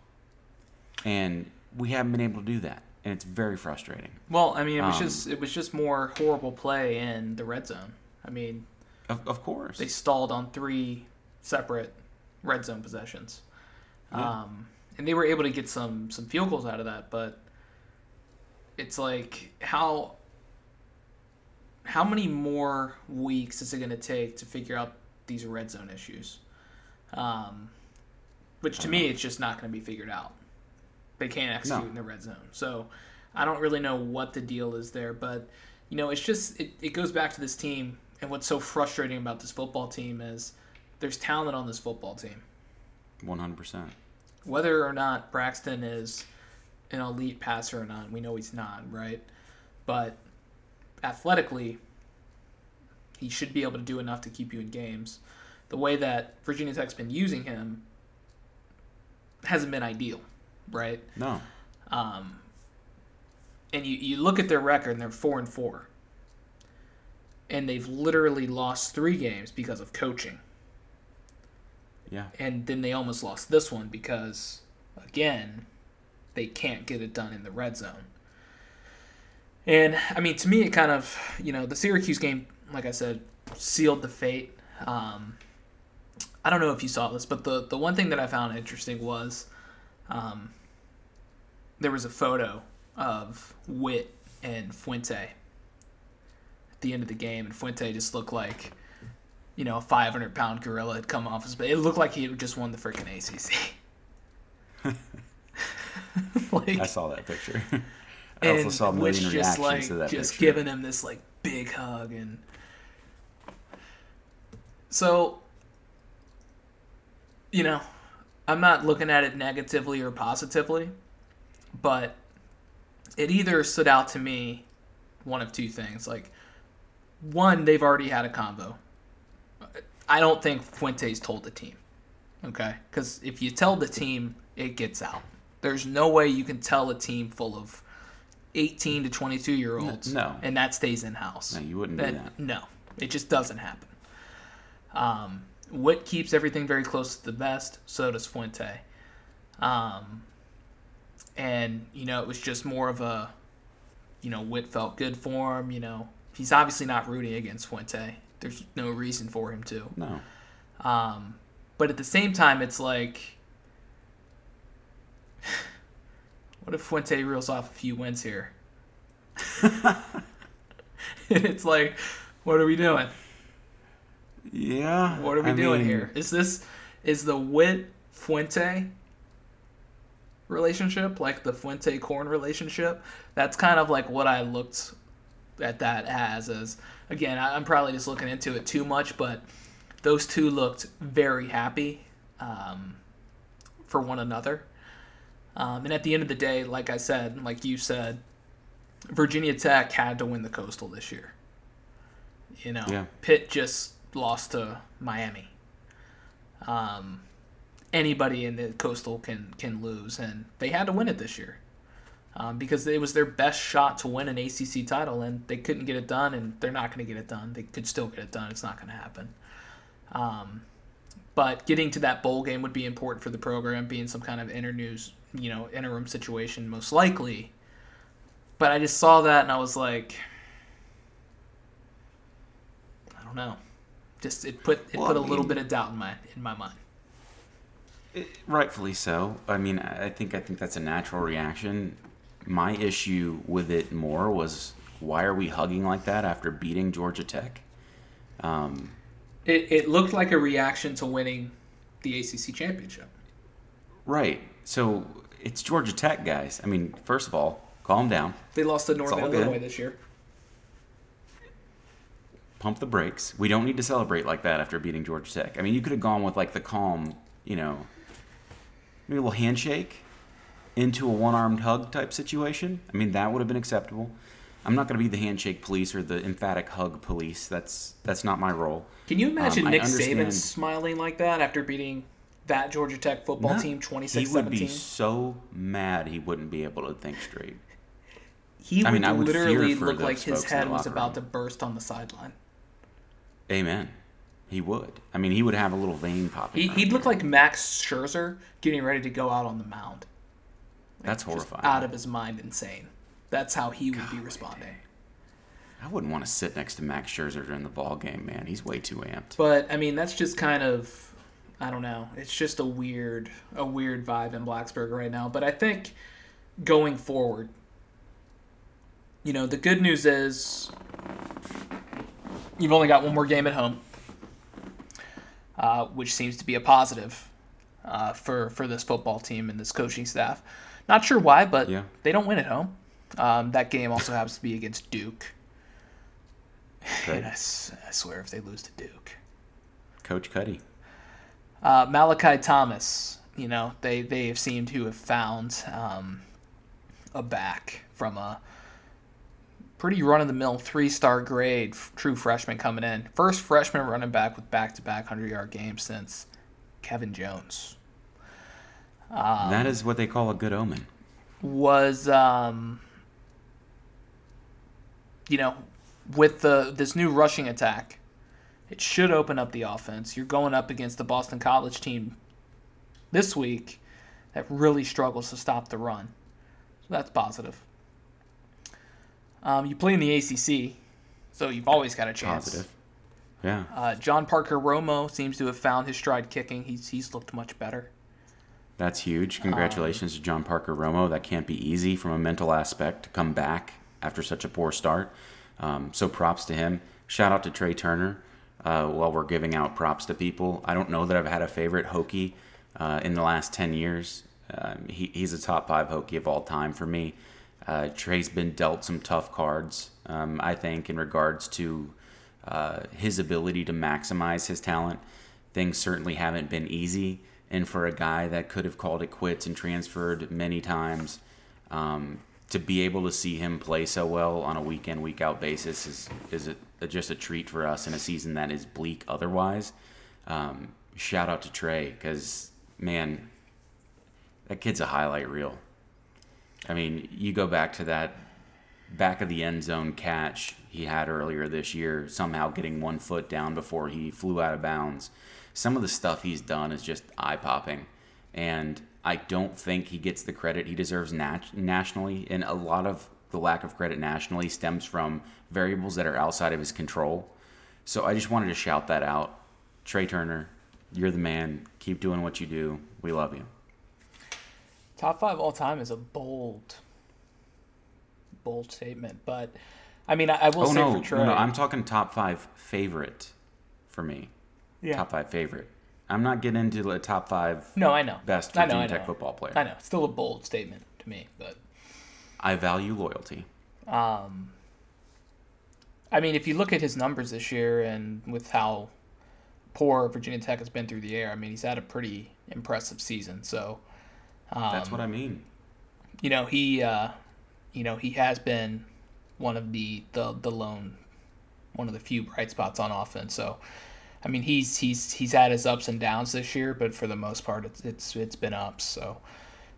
And we haven't been able to do that, and it's very frustrating. Well, I mean, it was Um, just it was just more horrible play in the red zone. I mean, Of, of course, they stalled on three separate red zone possessions, Yeah. um, and they were able to get some some field goals out of that. But it's like how how many more weeks is it going to take to figure out these red zone issues? Um, which to me, it's just not going to be figured out. They can't execute No. in the red zone. So I don't really know what the deal is there, but you know, it's just it, it goes back to this team and what's so frustrating about this football team is there's talent on this football team. one hundred percent. Whether or not Braxton is an elite passer or not, we know he's not, right? But athletically, he should be able to do enough to keep you in games. The way that Virginia Tech's been using him hasn't been ideal, right? No, Um, and you, you look at their record and they're four and four. And they've literally lost three games because of coaching. yeah, And then they almost lost this one because again, they can't get it done in the red zone. And I mean to me it kind of you know, the Syracuse game, like I said, sealed the fate. Um, I don't know if you saw this, but the, the one thing that I found interesting was um, there was a photo of Whit and Fuente at the end of the game, and Fuente just looked like, you know, a 500 pound gorilla had come off his bed. It looked like he had just won the freaking ACC. *laughs* like, I saw that picture. *laughs* I also saw a million just reactions like to that just picture. giving him this like big hug and so you know i'm not looking at it negatively or positively but it either stood out to me one of two things. Like one they've already had a combo. I don't think fuentes told the team okay? Because if you tell the team it gets out. There's no way you can tell a team full of 18 to 22 year olds No. and that stays in house No, you wouldn't do that. no it just doesn't happen. Um, Whit keeps everything very close to the vest. So does Fuente. Um, and you know, it was just more of a, you know, Whit felt good for him. You know, he's obviously not rooting against Fuente. There's no reason for him to. No, Um, but at the same time, it's like, *sighs* what if Fuente reels off a few wins here? and *laughs* *laughs* it's like, what are we doing? Yeah. What are we I doing mean, here? Is this is the Whit Fuente relationship like the Fuente Corn relationship? That's kind of like what I looked at that as. As again, I'm probably just looking into it too much, but those two looked very happy um, for one another. Um, and at the end of the day, like I said, like you said, Virginia Tech had to win the Coastal this year. You know, Yeah. Pitt just lost to Miami. Um, anybody in the Coastal can can lose, and they had to win it this year um, because it was their best shot to win an ACC title, and they couldn't get it done, and they're not going to get it done. They could still get it done. It's not going to happen. Um, but getting to that bowl game would be important for the program, being some kind of inter news, you know, interim situation, most likely. But I just saw that and I was like, I don't know. Just it put it Well, put I a little bit of doubt in my in my mind. Rightfully so. I mean, I think I think that's a natural reaction. My issue with it more was why are we hugging like that after beating Georgia Tech? Um, It it looked like a reaction to winning the ACC championship. right. So it's Georgia Tech, guys. I mean, first of all, calm down, They lost to Northern all good. This year. Pump the brakes. We don't need to celebrate like that after beating Georgia Tech. I mean, you could have gone with like the calm, you know, maybe a little handshake into a one-armed hug type situation. I mean, that would have been acceptable. I'm not going to be the handshake police or the emphatic hug police. That's that's not my role. Can you imagine Um, Nick Saban smiling like that after beating that Georgia Tech football No, team He would be so mad he wouldn't be able to think straight. He would, I mean, I would fear literally look like his head was about room. to burst on the sideline. Amen. He would. I mean, he would have a little vein popping. He, of look like Max Scherzer getting ready to go out on the mound. That's Just horrifying. out of his mind, insane. That's how he would be responding. I wouldn't want to sit next to Max Scherzer during the ball game, man. He's way too amped. But I mean, that's just kind of, I don't know. It's just a weird, a weird vibe in Blacksburg right now. But I think going forward, you know, the good news is you've only got one more game at home, uh, which seems to be a positive uh, for for this football team and this coaching staff. Not sure why, but Yeah. they don't win at home. Um, that game also happens to be against Duke. Good. And I swear, if they lose to Duke. Coach Cuddy. Uh, Malachi Thomas, you know, they, they have seemed to have found um, a back from a pretty run of the mill three star grade true freshman coming in. First freshman running back with back to back 100 yard games since Kevin Jones. Um, that is what they call a good omen. was um, you know with the this new rushing attack it should open up the offense you're going up against the boston college team this week that really struggles to stop the run so that's positive um, you play in the acc so you've always got a chance Positive. Yeah. uh, john parker romo seems to have found his stride kicking he's, he's looked much better That's huge. Congratulations to John Parker Romo. That can't be easy from a mental aspect to come back after such a poor start. Um, so props to him. Shout out to Trey Turner. Uh, while we're giving out props to people, I don't know that I've had a favorite Hokie uh, in the last 10 years. Um, he, he's a top five Hokie of all time for me. Uh, Trey's been dealt some tough cards, um, I think, in regards to uh, his ability to maximize his talent. Things certainly haven't been easy. And for a guy that could have called it quits and transferred many times, um, to be able to see him play so well on a week in, week out basis is, is a, just a treat for us in a season that is bleak otherwise. Um, shout out to Trey because, man, that kid's a highlight reel. I mean, you go back to that back of the end zone catch he had earlier this year, somehow getting one foot down before he flew out of bounds. Some of the stuff he's done is just eye popping. And I don't think he gets the credit he deserves nat- nationally. And a lot of the lack of credit nationally stems from variables that are outside of his control. So I just wanted to shout that out. Trey Turner, you're the man. Keep doing what you do. We love you. Top five all time is a bold, bold statement. But I mean, I, I will Oh say no, for Trey, no, no! I'm talking top five favorite for me. Yeah. Top five favorite. I'm not getting into the top five No, I know. best I know, Virginia I Tech know. football player. I know. It's still a bold statement to me, but I value loyalty. um, I mean, if you look at his numbers this year and with how poor Virginia Tech has been through the air, I mean, he's had a pretty impressive season. So um, That's what I mean. you know he uh, you know he has been one of the the the lone one of the few bright spots on offense. So I mean he's he's he's had his ups and downs this year but for the most part it's it's it's been ups. So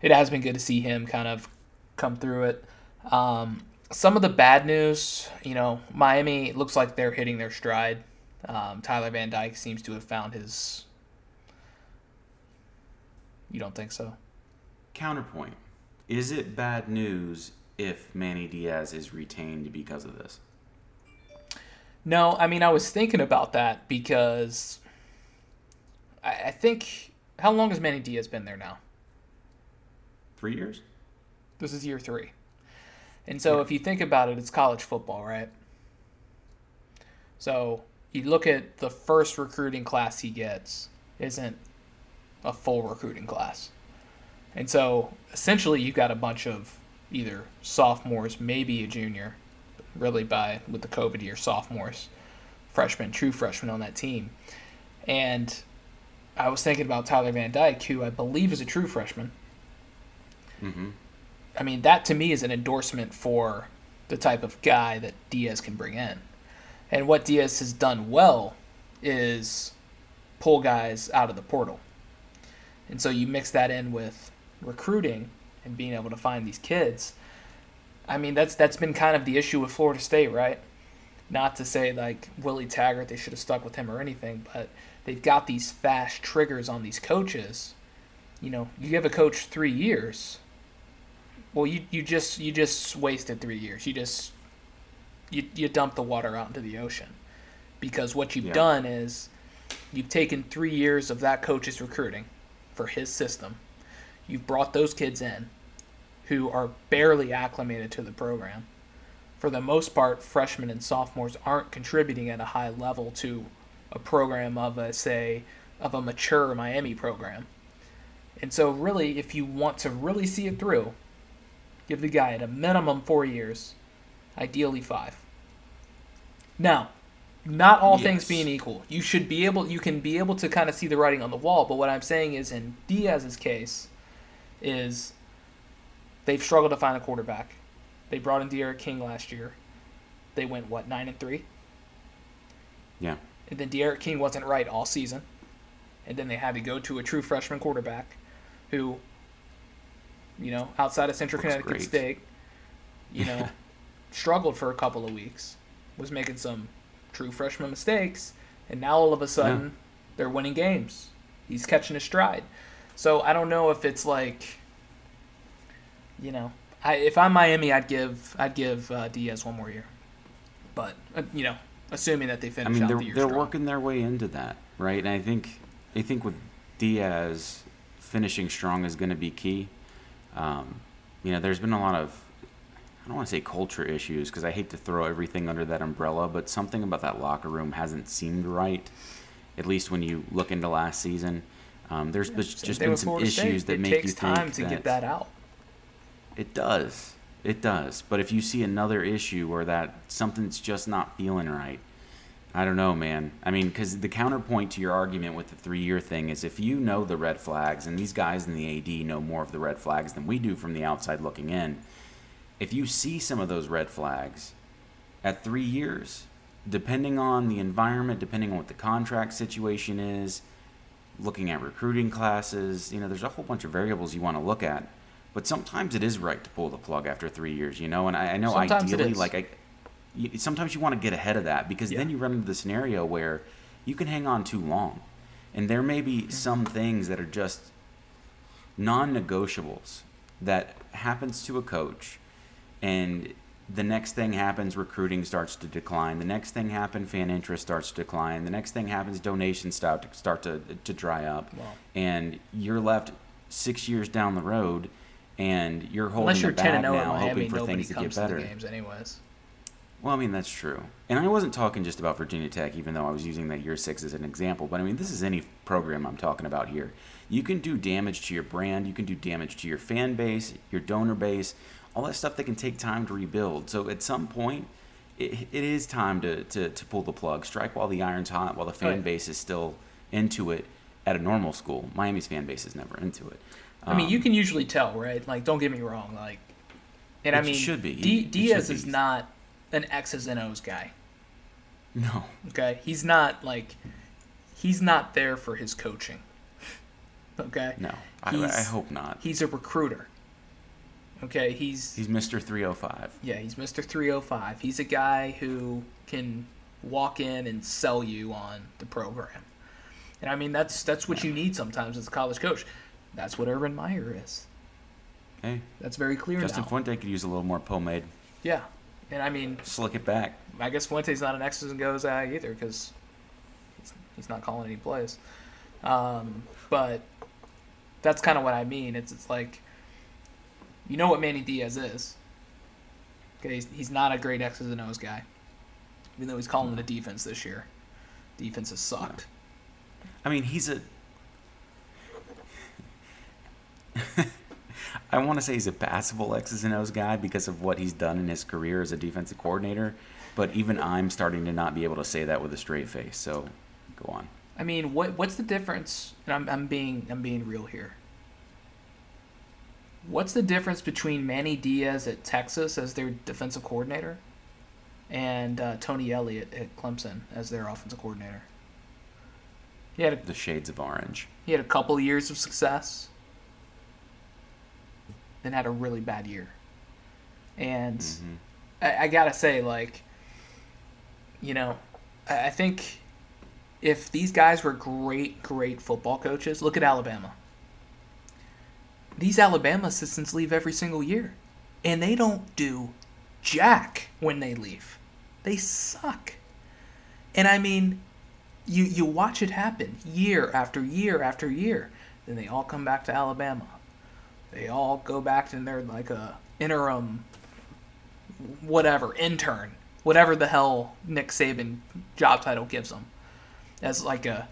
it has been good to see him kind of come through it. Um, some of the bad news you know Miami looks like they're hitting their stride. Um, Tyler Van Dyke seems to have found his you don't think so Counterpoint. Is it bad news if Manny Diaz is retained because of this? No, I mean I was thinking about that because I, I think how long has Manny Diaz been there now? Three years? This is year three, and so if you think about it, it's college football, right? So you look at the first recruiting class he gets isn't a full recruiting class, and so essentially you've got a bunch of either sophomores, maybe a junior, really by with the COVID year, sophomores, freshmen, true freshmen on that team. And I was thinking about Tyler Van Dyke, who I believe is a true freshman. Mm-hmm. I mean, that to me is an endorsement for the type of guy that Diaz can bring in. And what Diaz has done well is pull guys out of the portal. And so you mix that in with recruiting and being able to find these kids. I mean, that's that's been kind of the issue with Florida State, right? Not to say like Willie Taggart, they should have stuck with him or anything, but they've got these fast triggers on these coaches. You know, you give a coach three years. Well, you, you just you just wasted three years. You just you you dump the water out into the ocean because what you've Yeah. done is you've taken three years of that coach's recruiting for his system. You've brought those kids in who are barely acclimated to the program. For the most part, freshmen and sophomores aren't contributing at a high level to a program of a say of a mature Miami program. And so really if you want to really see it through, give the guy at a minimum 4 years, ideally 5. Now, not all things being equal, you should be able you can be able to kind of see the writing on the wall, but what I'm saying is in Diaz's case is they've struggled to find a quarterback. They brought in D'Eriq King last year. They went what nine and three, Yeah. and then D'Eriq King wasn't right all season, and then they had to go to a true freshman quarterback, who, you know, outside of Central Looks Connecticut great. State, you know, *laughs* struggled for a couple of weeks, was making some true freshman mistakes, and now all of a sudden they're winning games. He's catching his stride. So I don't know if it's like, you know, I if I'm Miami, I'd give I'd give uh, Diaz one more year, but uh, you know, assuming that they finish. I mean, out they're the year they're strong. working their way into that, right? And I think I think with Diaz finishing strong is going to be key. Um, you know, there's been a lot of I don't want to say culture issues because I hate to throw everything under that umbrella, but something about that locker room hasn't seemed right. At least when you look into last season, um, there's Same just been some Florida State. issues that it make takes you think time to get that out. It does. It does. But if you see another issue where that something's just not feeling right, I don't know, man. I mean, because the counterpoint to your argument with the three-year thing is if you know the red flags, and these guys in the AD know more of the red flags than we do from the outside looking in. If you see some of those red flags at three years, depending on the environment, depending on what the contract situation is, looking at recruiting classes, you know, there's a whole bunch of variables you want to look at. But sometimes it is right to pull the plug after three years, you know. And I, I know Sometimes ideally, like I, you, sometimes you want to get ahead of that because then you run into the scenario where you can hang on too long, and there may be some things that are just non-negotiables that happens to a coach, and the next thing happens, recruiting starts to decline. The next thing happens, fan interest starts to decline. The next thing happens, donations start to start to, to dry up, Wow. and you're left six years down the road, and you're holding Unless you're the bag at oh now, Miami, hoping for things to get comes to the better. games anyways. Well, I mean that's true, and I wasn't talking just about Virginia Tech, even though I was using that year six as an example. But I mean, this is any program I'm talking about here. You can do damage to your brand, you can do damage to your fan base, your donor base, all that stuff that can take time to rebuild. So at some point, it, it is time to, to, to pull the plug, strike while the iron's hot, while the fan Right. base is still into it. At a normal school, Miami's fan base is never into it. I mean, you Um, can usually tell, right? Like, don't get me wrong. Like, and I mean, should be. D- Diaz be. is not an X's and O's guy. no, Okay, he's not like he's not there for his coaching. *laughs* Okay, no, I, I hope not. he's a recruiter. Okay, he's He's Mr. 305. yeah, he's Mr. 305. He's a guy who can walk in and sell you on the program. And I mean that's that's what you need sometimes as a college coach. That's what Urban Meyer is. Hey, That's very clear Justin now. Fuente could use a little more pomade. Yeah, and I mean Slick it back. I guess Fuente's not an X's and goes guy either because he's, he's not calling any plays. Um, but that's kind of what I mean. It's it's like you know what Manny Diaz is. Okay, he's, he's not a great X's and O's guy, even though he's calling the defense this year. Defense has sucked. I mean, he's a. *laughs* I want to say he's a passable X's and O's guy because of what he's done in his career as a defensive coordinator, but even I'm starting to not be able to say that with a straight face. So, go on. I mean, what what's the difference? And I'm I'm being I'm being real here. What's the difference between Manny Diaz at Texas as their defensive coordinator and uh, Tony Elliott at Clemson as their offensive coordinator? He had a, The shades of orange. he had a couple years of success, then had a really bad year, and hmm I, I gotta say, like, you know, I, I think if these guys were great, great football coaches, look at Alabama. These Alabama assistants leave every single year, and they don't do jack when they leave. They suck. And I mean, you you watch it happen year after year after year. Then they all come back to Alabama. They all go back and they're like a interim whatever intern, whatever the hell Nick Saban job title gives them, as like a,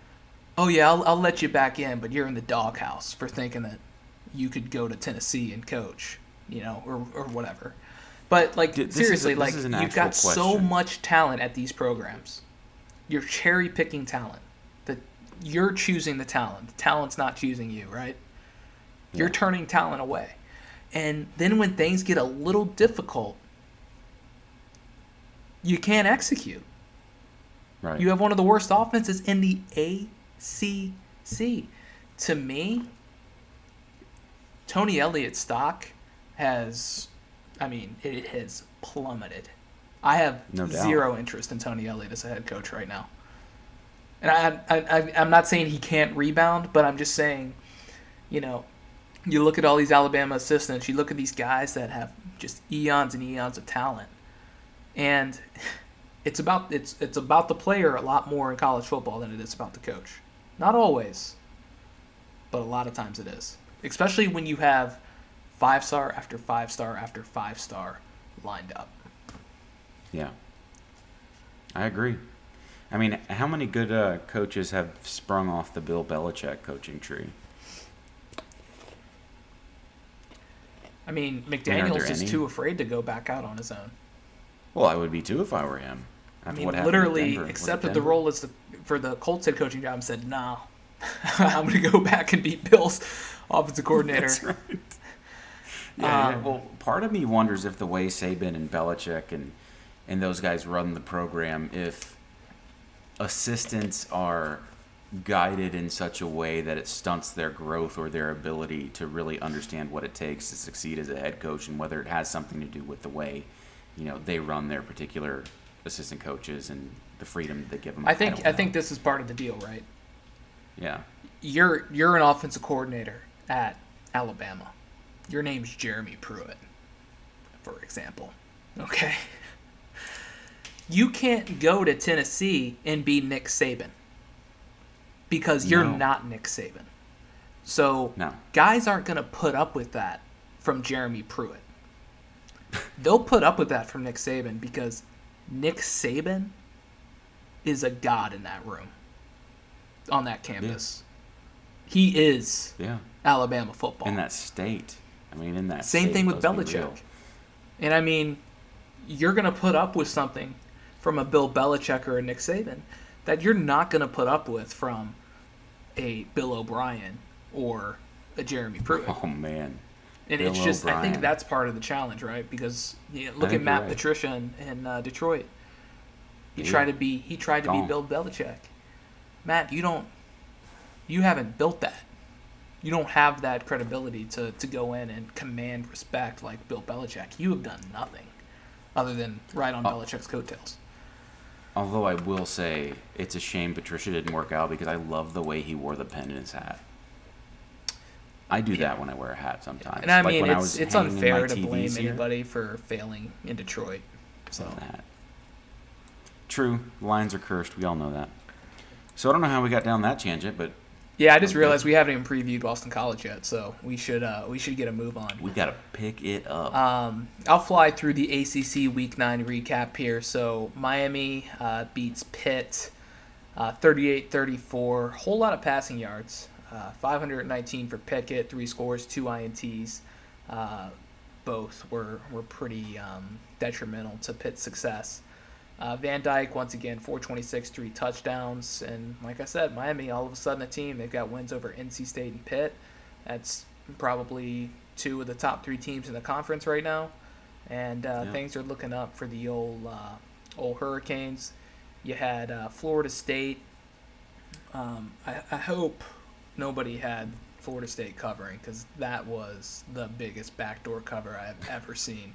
oh yeah, I'll, I'll let you back in, but you're in the doghouse for thinking that you could go to Tennessee and coach, you know, or or whatever. But like Dude, is a- seriously, like you've got so much talent at these programs. You're cherry picking talent. That you're choosing the talent. The talent's not choosing you, right? You're turning talent away. And then when things get a little difficult, you can't execute. Right. You have one of the worst offenses in the ACC. To me, Tony Elliott's stock has, I mean, it has plummeted. I have No zero interest in Tony Elliott as a head coach right now. And I, I, I, I'm not saying he can't rebound, but I'm just saying, you know, you look at all these Alabama assistants, you look at these guys that have just eons and eons of talent, and *laughs* it's about it's it's about the player a lot more in college football than it is about the coach. Not always, but a lot of times it is. Especially when you have five star after five star after five star lined up. Yeah. I agree. I mean, how many good uh, coaches have sprung off the Bill Belichick coaching tree? I mean, McDaniels is any? too afraid to go back out on his own. Well, I would be too if I were him. I mean, literally accepted the role as the for the Colts head coaching job and said, "Nah, *laughs* I'm going to go back and beat Bill's offensive coordinator." That's right. Yeah, *laughs* yeah, Um, well, part of me wonders if the way Saban and Belichick and and those guys run the program, if assistants are guided in such a way that it stunts their growth or their ability to really understand what it takes to succeed as a head coach, and whether it has something to do with the way, you know, they run their particular assistant coaches and the freedom they give them. I think don't I, think this is part of the deal, right? yeah, You're you're an offensive coordinator at Alabama. Your name's Jeremy Pruitt, for example. Okay. You can't go to Tennessee and be Nick Saban because you're No. not Nick Saban. So No. guys aren't going to put up with that from Jeremy Pruitt. *laughs* They'll put up with that from Nick Saban because Nick Saban is a god in that room, on that campus. He is Yeah. Alabama football. In that state. I mean, in that Same state, thing with let's be real. Belichick. And I mean, you're going to put up with something from a Bill Belichick or a Nick Saban that you're not going to put up with from a Bill O'Brien or a Jeremy Pruitt. Oh man. And it's Bill just, I think that's part of the challenge, right? Because you know, look at Matt right. Patricia in, in uh, Detroit. He Yeah. tried to be, he tried to be Bill Belichick. Matt, you don't, you haven't built that. You don't have that credibility to, to go in and command respect like Bill Belichick. You have done nothing other than ride on Oh. Belichick's coattails. Although I will say it's a shame Patricia didn't work out because I love the way he wore the pen in his hat. I do that when I wear a hat sometimes. And I Like mean, when I it's was it's hanging my unfair to blame here. anybody for failing in Detroit. So That. True, Lions are cursed. We all know that. So I don't know how we got down that tangent, but yeah, I just realized we haven't even previewed Boston College yet, so we should uh, we should get a move on. we got to pick it up. Um, I'll fly through the ACC Week Nine recap here. So Miami uh, beats Pitt, uh, 38-34. Whole lot of passing yards. Uh, 519 for Pickett, three scores, two ints. Uh, both were were pretty um, detrimental to Pitt's success. Uh, Van Dyke once again 426, three touchdowns, and like I said, Miami all of a sudden a team. They've got wins over NC State and Pitt. That's probably two of the top three teams in the conference right now, and uh, Yeah. things are looking up for the old uh, old Hurricanes. You had uh, Florida State. Um, I, I hope nobody had Florida State covering because that was the biggest backdoor cover I've ever seen.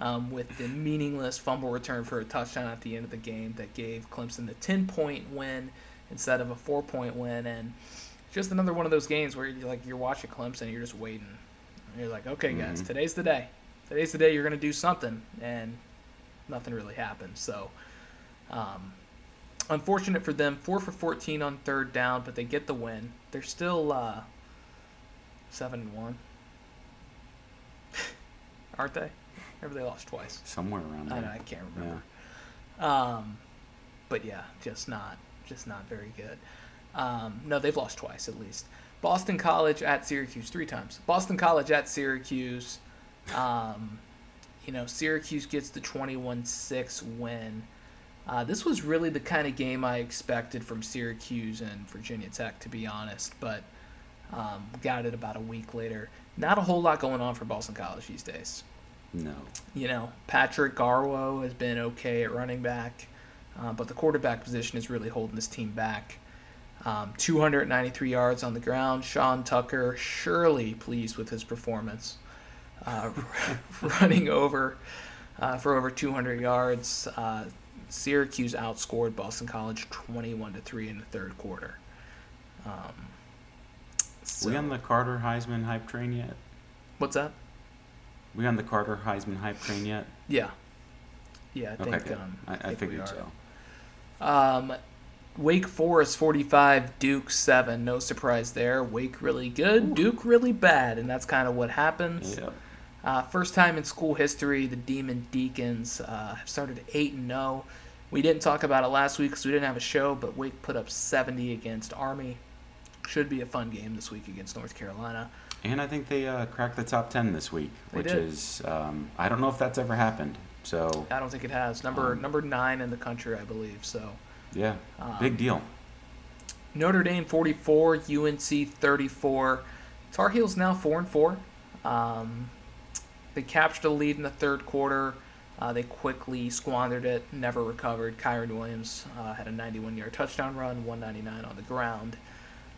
Um, with the meaningless fumble return for a touchdown at the end of the game that gave Clemson the 10 point win instead of a four point win. And just another one of those games where you're like, you're watching Clemson and you're just waiting. And you're like, okay, guys, Mhm. today's the day. Today's the day you're going to do something. And nothing really happened. So, um, unfortunate for them. Four for 14 on third down, but they get the win. They're still uh, 7 and 1. *laughs* Aren't they? Remember they lost twice. Somewhere around I, there. I can't remember. Um, but yeah, just not just not very good. Um, no, they've lost twice at least. Boston College at Syracuse three times. Boston College at Syracuse. Um, you know, Syracuse gets the 21-6 win. Uh, this was really the kind of game I expected from Syracuse and Virginia Tech, to be honest. But um, got it about a week later. Not a whole lot going on for Boston College these days No. you know, Patrick Garwo has been okay at running back, uh, but the quarterback position is really holding this team back. Um, 293 yards on the ground. Sean Tucker surely pleased with his performance, uh, *laughs* running over uh, for over 200 yards. Uh, Syracuse outscored Boston College 21 to three in the third quarter. Um, so, we on the Carter Heisman hype train yet? what's that? We on the Carter Heisman hype train yet? Yeah, yeah, I think. Um, I, I think figured so. Um, Wake Forest 45, Duke 7. No surprise there. Wake really good, Duke really bad, and that's kind of what happens. Uh, first time in school history, the Demon Deacons uh, have started 8 and 0. We didn't talk about it last week because we didn't have a show, but Wake put up 70 against Army. Should be a fun game this week against North Carolina. And I think they uh, cracked the top 10 this week, They which did. is, um, I don't know if that's ever happened. So, I don't think it has number Um, number nine in the country, I believe. So yeah, um, big deal. Notre Dame 44, UNC 34. Tar Heels now 4 and 4. Um, they captured a lead in the third quarter. Uh, they quickly squandered it, never recovered. Kyren Williams uh, had a 91 yard touchdown run, 199 on the ground.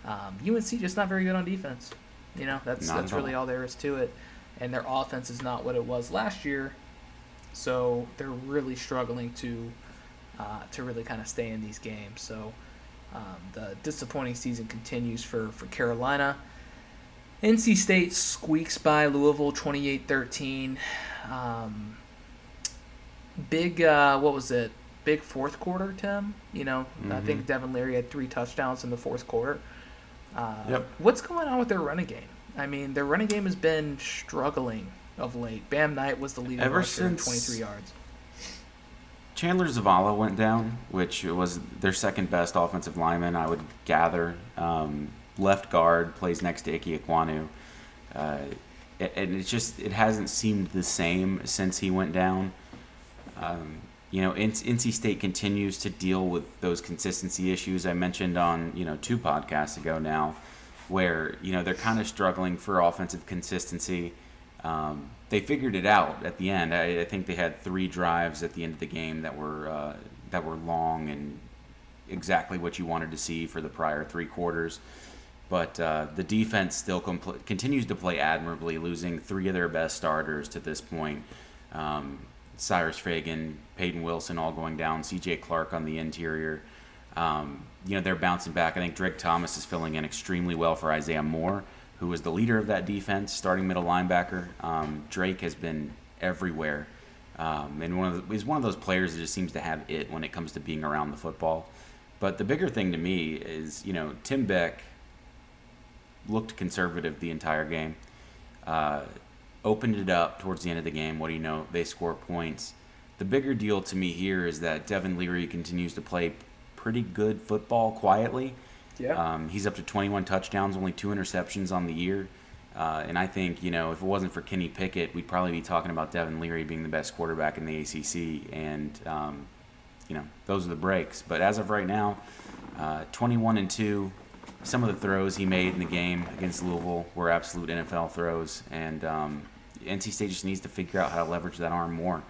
Um, UNC just not very good on defense. You know, that's Not that's at all. really all there is to it. And their offense is not what it was last year. So they're really struggling to uh, to really kind of stay in these games. So um, the disappointing season continues for, for Carolina. NC State squeaks by Louisville 28 13. Um, big, uh, what was it? Big fourth quarter, Tim. You know, I Mhm. think Devin Leary had three touchdowns in the fourth quarter. Uh, Yep. What's going on with their running game? I mean, their running game has been struggling of late. Bam Knight was the leading Ever since- 23 yards. Chandler Zavala went down, which was their second best offensive lineman, I would gather. Um, left guard plays next to Ike Ekwonu. Uh, and it's just it hasn't seemed the same since he went down. Um, you know, NC State continues to deal with those consistency issues I mentioned on you know two podcasts ago now, where you know they're kind of struggling for offensive consistency. Um, they figured it out at the end. I, I, think they had three drives at the end of the game that were uh, that were long and exactly what you wanted to see for the prior three quarters. But uh, the defense still compl- continues to play admirably, losing three of their best starters to this point. Um, Cyrus Fagan, Peyton Wilson all going down, C.J. Clark on the interior. Um, you know, they're bouncing back. I think Drake Thomas is filling in extremely well for Isaiah Moore, who was the leader of that defense, starting middle linebacker. Um, Drake has been everywhere. Um, and one of the, he's one of those players that just seems to have it when it comes to being around the football. But the bigger thing to me is, you know, Tim Beck looked conservative the entire game. Uh, opened it up towards the end of the game. What do you know? They score points. The bigger deal to me here is that Devin Leary continues to play pretty good football quietly. Yeah. Um, he's up to 21 touchdowns, only two interceptions on the year. Uh, and I think, you know, if it wasn't for Kenny Pickett, we'd probably be talking about Devin Leary being the best quarterback in the ACC. And, um, you know, those are the breaks. But as of right now, uh, 21 and 2, some of the throws he made in the game against Louisville were absolute NFL throws, and um, NC State just needs to figure out how to leverage that arm more,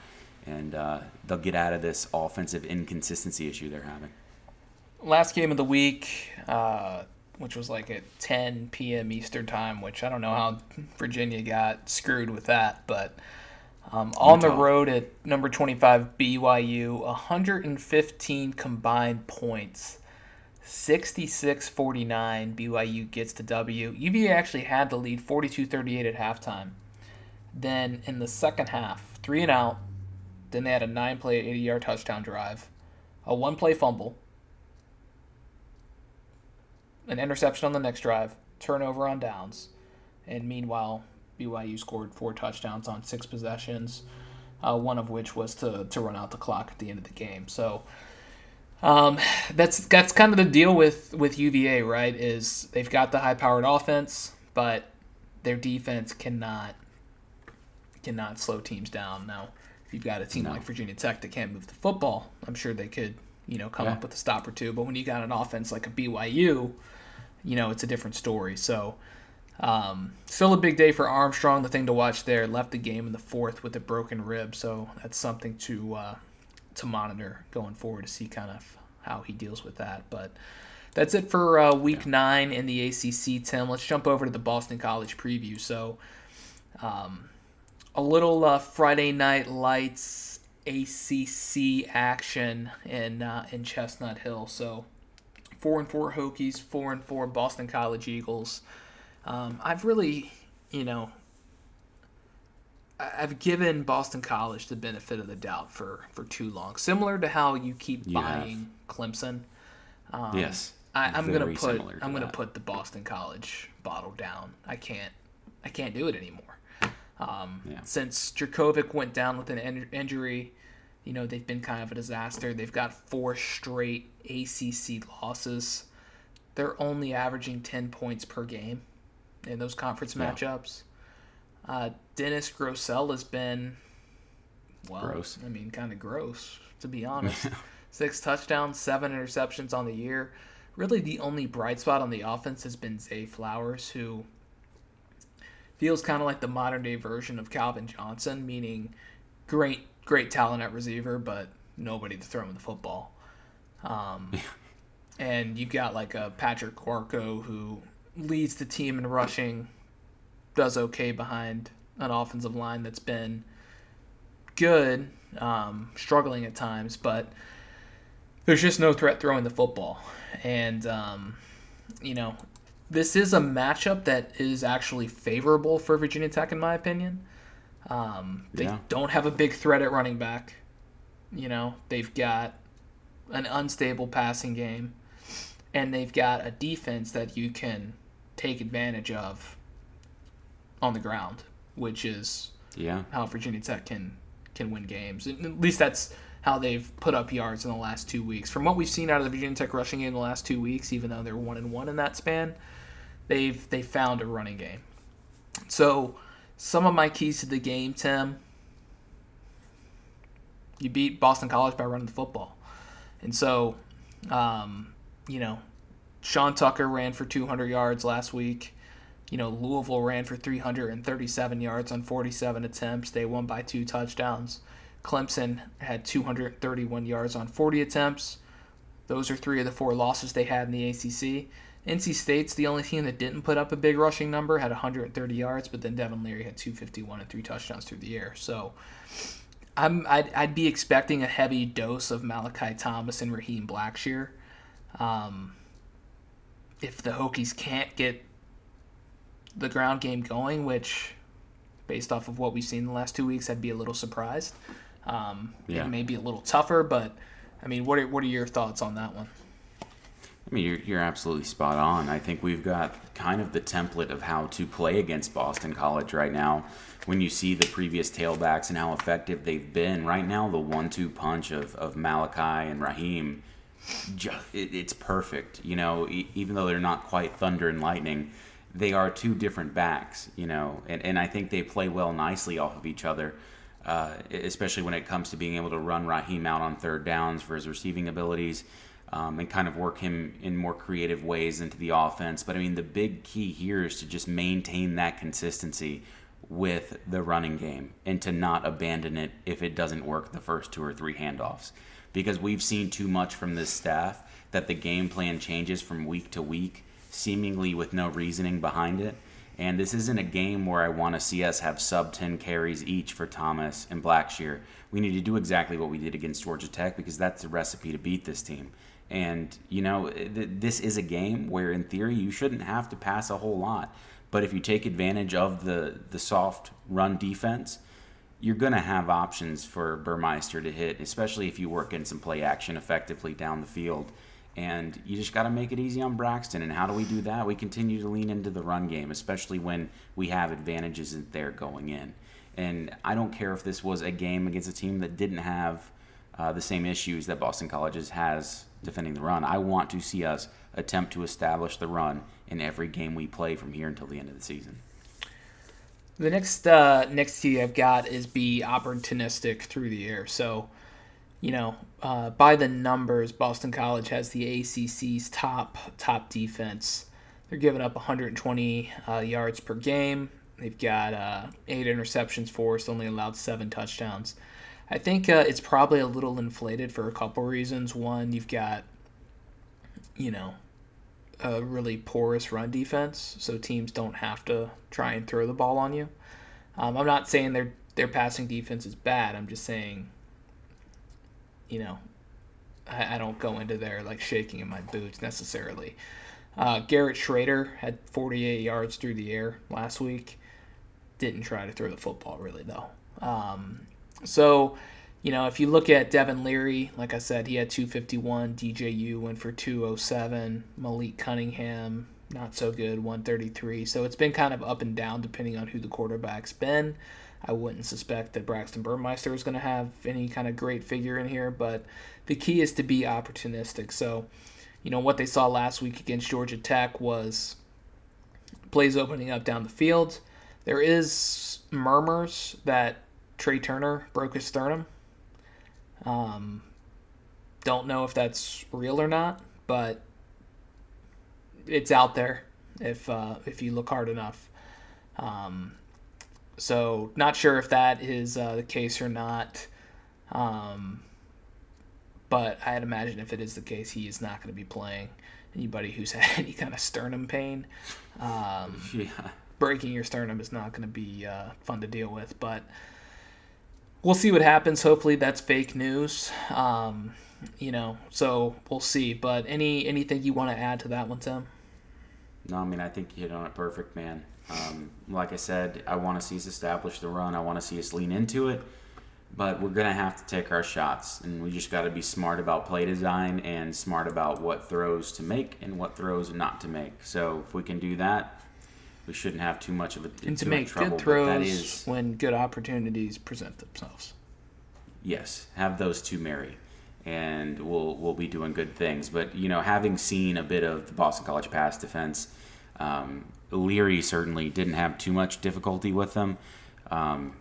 and uh, they'll get out of this offensive inconsistency issue they're having. Last game of the week, uh, which was like at 10 p.m. Eastern time, which I don't know how Virginia got screwed with that, but. Um, on the road at number 25 BYU, 115 combined points 66-49 BYU gets the W. UVA actually had the lead 42-38 at halftime. Then in the second half, three and out. Then they had a nine-play, 80-yard touchdown drive, a one-play fumble, an interception on the next drive, turnover on downs, and meanwhile BYU scored four touchdowns on six possessions, uh, one of which was to to run out the clock at the end of the game. So um, that's that's kind of the deal with with UVA, right? Is they've got the high powered offense, but their defense cannot cannot slow teams down. Now, if you've got a team no. like Virginia Tech that can't move the football, I'm sure they could you know come yeah. up with a stop or two. But when you got an offense like a BYU, you know it's a different story. So. Um, still a big day for Armstrong. The thing to watch there left the game in the fourth with a broken rib, so that's something to uh, to monitor going forward to see kind of how he deals with that. But that's it for uh, week yeah. nine in the ACC. Tim, let's jump over to the Boston College preview. So, um, a little uh, Friday Night Lights ACC action in uh, in Chestnut Hill. So, four and four Hokies, four and four Boston College Eagles. Um, I've really, you know, I've given Boston College the benefit of the doubt for, for too long. Similar to how you keep you buying have. Clemson. Um, yes. I, am gonna put I'm gonna put the Boston College bottle down. I can't I can't do it anymore. Um, yeah. Since Jurkovec went down with an in- injury, you know they've been kind of a disaster. They've got four straight ACC losses. They're only averaging ten points per game in those conference yeah. matchups. Uh, Dennis Grosel has been, well, gross. I mean, kind of gross to be honest. *laughs* Six touchdowns, seven interceptions on the year. Really, the only bright spot on the offense has been Zay Flowers, who feels kind of like the modern day version of Calvin Johnson, meaning great, great talent at receiver, but nobody to throw him the football. Um, and you've got like a Patrick Warco who leads the team in rushing does okay behind an offensive line that's been good, um, struggling at times, but there's just no threat throwing the football. And, um, you know, this is a matchup that is actually favorable for Virginia Tech, in my opinion. Um, they yeah. don't have a big threat at running back. You know, they've got an unstable passing game, and they've got a defense that you can take advantage of on the ground, which is yeah how Virginia Tech can can win games. At least that's how they've put up yards in the last two weeks. From what we've seen out of the Virginia Tech rushing game in the last two weeks, even though they're one and one in that span, they've they found a running game. So some of my keys to the game, Tim. You beat Boston College by running the football, and so, um, you know, Sean Tucker ran for 200 yards last week. You know, Louisville ran for 337 yards on 47 attempts. They won by two touchdowns. Clemson had 231 yards on 40 attempts. Those are three of the four losses they had in the ACC. NC State's the only team that didn't put up a big rushing number, had 130 yards, but then Devin Leary had 251 and three touchdowns through the air. So I'm I'd, I'd be expecting a heavy dose of Malachi Thomas and Raheem Blackshear. Um, if the Hokies can't get the ground game going, which based off of what we've seen in the last two weeks, I'd be a little surprised. Um, yeah. It may be a little tougher, but I mean, what are what are your thoughts on that one? I mean, you're, you're absolutely spot on. I think we've got kind of the template of how to play against Boston College right now. When you see the previous tailbacks and how effective they've been, right now the one-two punch of, of Malachi and Raheem, just, it, it's perfect. You know, even though they're not quite thunder and lightning, they are two different backs. You know, and, and I think they play well nicely off of each other. Uh, especially when it comes to being able to run Raheem out on third downs for his receiving abilities um, and kind of work him in more creative ways into the offense. But I mean, the big key here is to just maintain that consistency with the running game and to not abandon it if it doesn't work the first two or three handoffs. Because we've seen too much from this staff that the game plan changes from week to week, seemingly with no reasoning behind it. And this isn't a game where I want to see us have sub 10 carries each for Thomas and Blackshear. We need to do exactly what we did against Georgia Tech because that's the recipe to beat this team. And, you know, th- this is a game where, in theory, you shouldn't have to pass a whole lot. But if you take advantage of the, the soft run defense, you're going to have options for Burmeister to hit, especially if you work in some play action effectively down the field. And you just got to make it easy on Braxton. And how do we do that? We continue to lean into the run game, especially when we have advantages there going in. And I don't care if this was a game against a team that didn't have uh, the same issues that Boston College's has defending the run. I want to see us attempt to establish the run in every game we play from here until the end of the season. The next uh, next key I've got is be opportunistic through the air. So you know, uh, by the numbers, Boston College has the ACC's top top defense. They're giving up 120 uh, yards per game. They've got uh, eight interceptions forced, only allowed seven touchdowns. I think uh, it's probably a little inflated for a couple reasons. One, you've got, you know, a really porous run defense, so teams don't have to try and throw the ball on you. Um, I'm not saying their their passing defense is bad. I'm just saying you know, I, I don't go into there like shaking in my boots necessarily. Uh, Garrett Shrader had 48 yards through the air last week. Didn't try to throw the football really though. Um, so, you know, if you look at Devin Leary, like I said, he had 251. DJU went for 207. Malik Cunningham, not so good, 133. So it's been kind of up and down depending on who the quarterback's been. I wouldn't suspect that Braxton Burmeister is going to have any kind of great figure in here, but the key is to be opportunistic. So, you know, what they saw last week against Georgia Tech was plays opening up down the field. There is murmurs that Tre Turner broke his sternum. Um, don't know if that's real or not, but it's out there if uh, if you look hard enough. Um, so not sure if that is uh, the case or not. Um, but I'd imagine if it is the case, he is not going to be playing. Anybody who's *laughs* had any kind of sternum pain, um, *laughs* yeah. breaking your sternum is not going to be uh, fun to deal with. But we'll see what happens. Hopefully, that's fake news. Um, you know, so we'll see. But any anything you want to add to that one, Tim? No, I mean I think you hit on it perfect, man. Um, like I said, I want to see us establish the run. I want to see us lean into it, but we're gonna have to take our shots, and we just got to be smart about play design and smart about what throws to make and what throws not to make. So if we can do that, we shouldn't have too much of a and to make trouble, good throws when good opportunities present themselves. yes, have those two marry, and we'll we'll be doing good things. But you know, having seen a bit of the Boston College pass defense, um, Leary certainly didn't have too much difficulty with them. Um,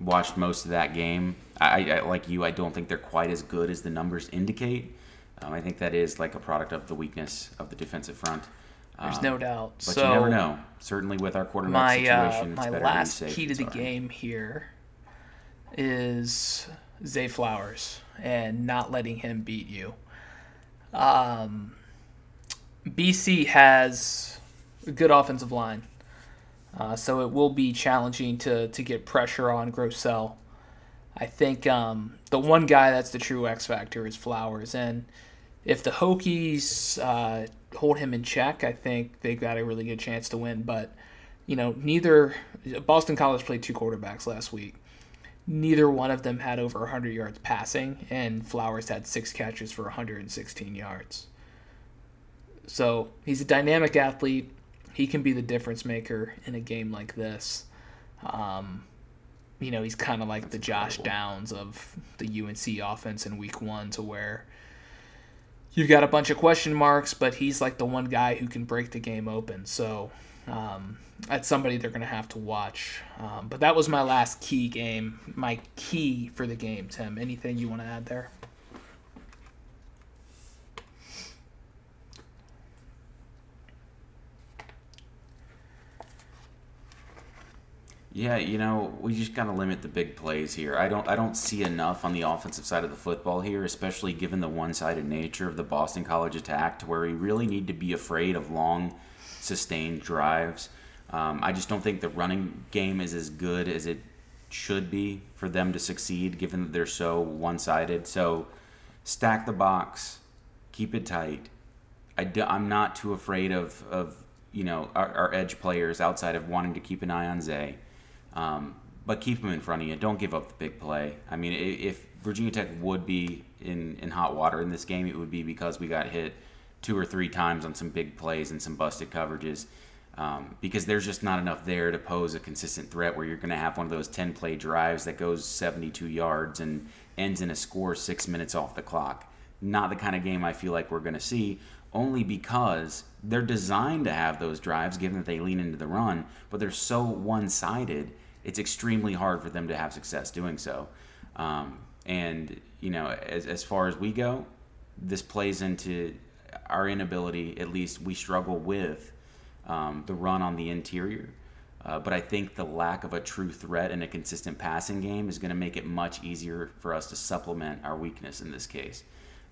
watched most of that game. I, I, like you. I don't think they're quite as good as the numbers indicate. Um, I think that is like a product of the weakness of the defensive front. There's um, no doubt. But so you never know. Certainly with our quarterback my, situation, uh, my last key to the game here is Zay Flowers and not letting him beat you. Um, BC has a good offensive line, uh, so it will be challenging to to get pressure on Grosel. I think um, the one guy that's the true X factor is Flowers, and if the Hokies uh, hold him in check, I think they got a really good chance to win. But you know, neither Boston College played two quarterbacks last week. Neither one of them had over 100 yards passing, and Flowers had six catches for 116 yards. So he's a dynamic athlete. He can be the difference maker in a game like this. Um, you know, he's kind of like That's the Josh Downs of the UNC offense in week one, to where you've got a bunch of question marks, but he's like the one guy who can break the game open. So um, that's somebody they're going to have to watch. Um, but that was my last key game, my key for the game, Tim. Anything you want to add there? Yeah, you know, we just gotta limit the big plays here. I don't I don't see enough on the offensive side of the football here, especially given the one-sided nature of the Boston College attack, to where we really need to be afraid of long, sustained drives. Um, I just don't think the running game is as good as it should be for them to succeed, given that they're so one-sided. So, stack the box, keep it tight. I do, I'm not too afraid of of you know our, our edge players outside of wanting to keep an eye on Zay. Um, but keep them in front of you. Don't give up the big play. I mean, if Virginia Tech would be in, in hot water in this game, it would be because we got hit two or three times on some big plays and some busted coverages. Um, because there's just not enough there to pose a consistent threat where you're going to have one of those 10 play drives that goes 72 yards and ends in a score six minutes off the clock. Not the kind of game I feel like we're going to see, only because they're designed to have those drives given that they lean into the run, but they're so one sided it's extremely hard for them to have success doing so. Um, and you know, as as far as we go, this plays into our inability. At least we struggle with um, the run on the interior. Uh, but I think the lack of a true threat and a consistent passing game is going to make it much easier for us to supplement our weakness in this case.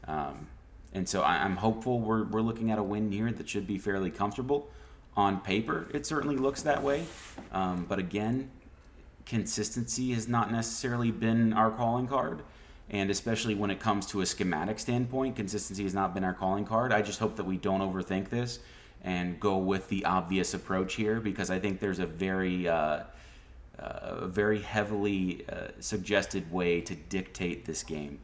Um, and so I, am hopeful we're, we're looking at a win here that should be fairly comfortable. On paper, it certainly looks that way. Um, but again, consistency has not necessarily been our calling card. And especially when it comes to a schematic standpoint, consistency has not been our calling card. I just hope that we don't overthink this and go with the obvious approach here because I think there's a very, uh, uh, very heavily uh, suggested way to dictate this game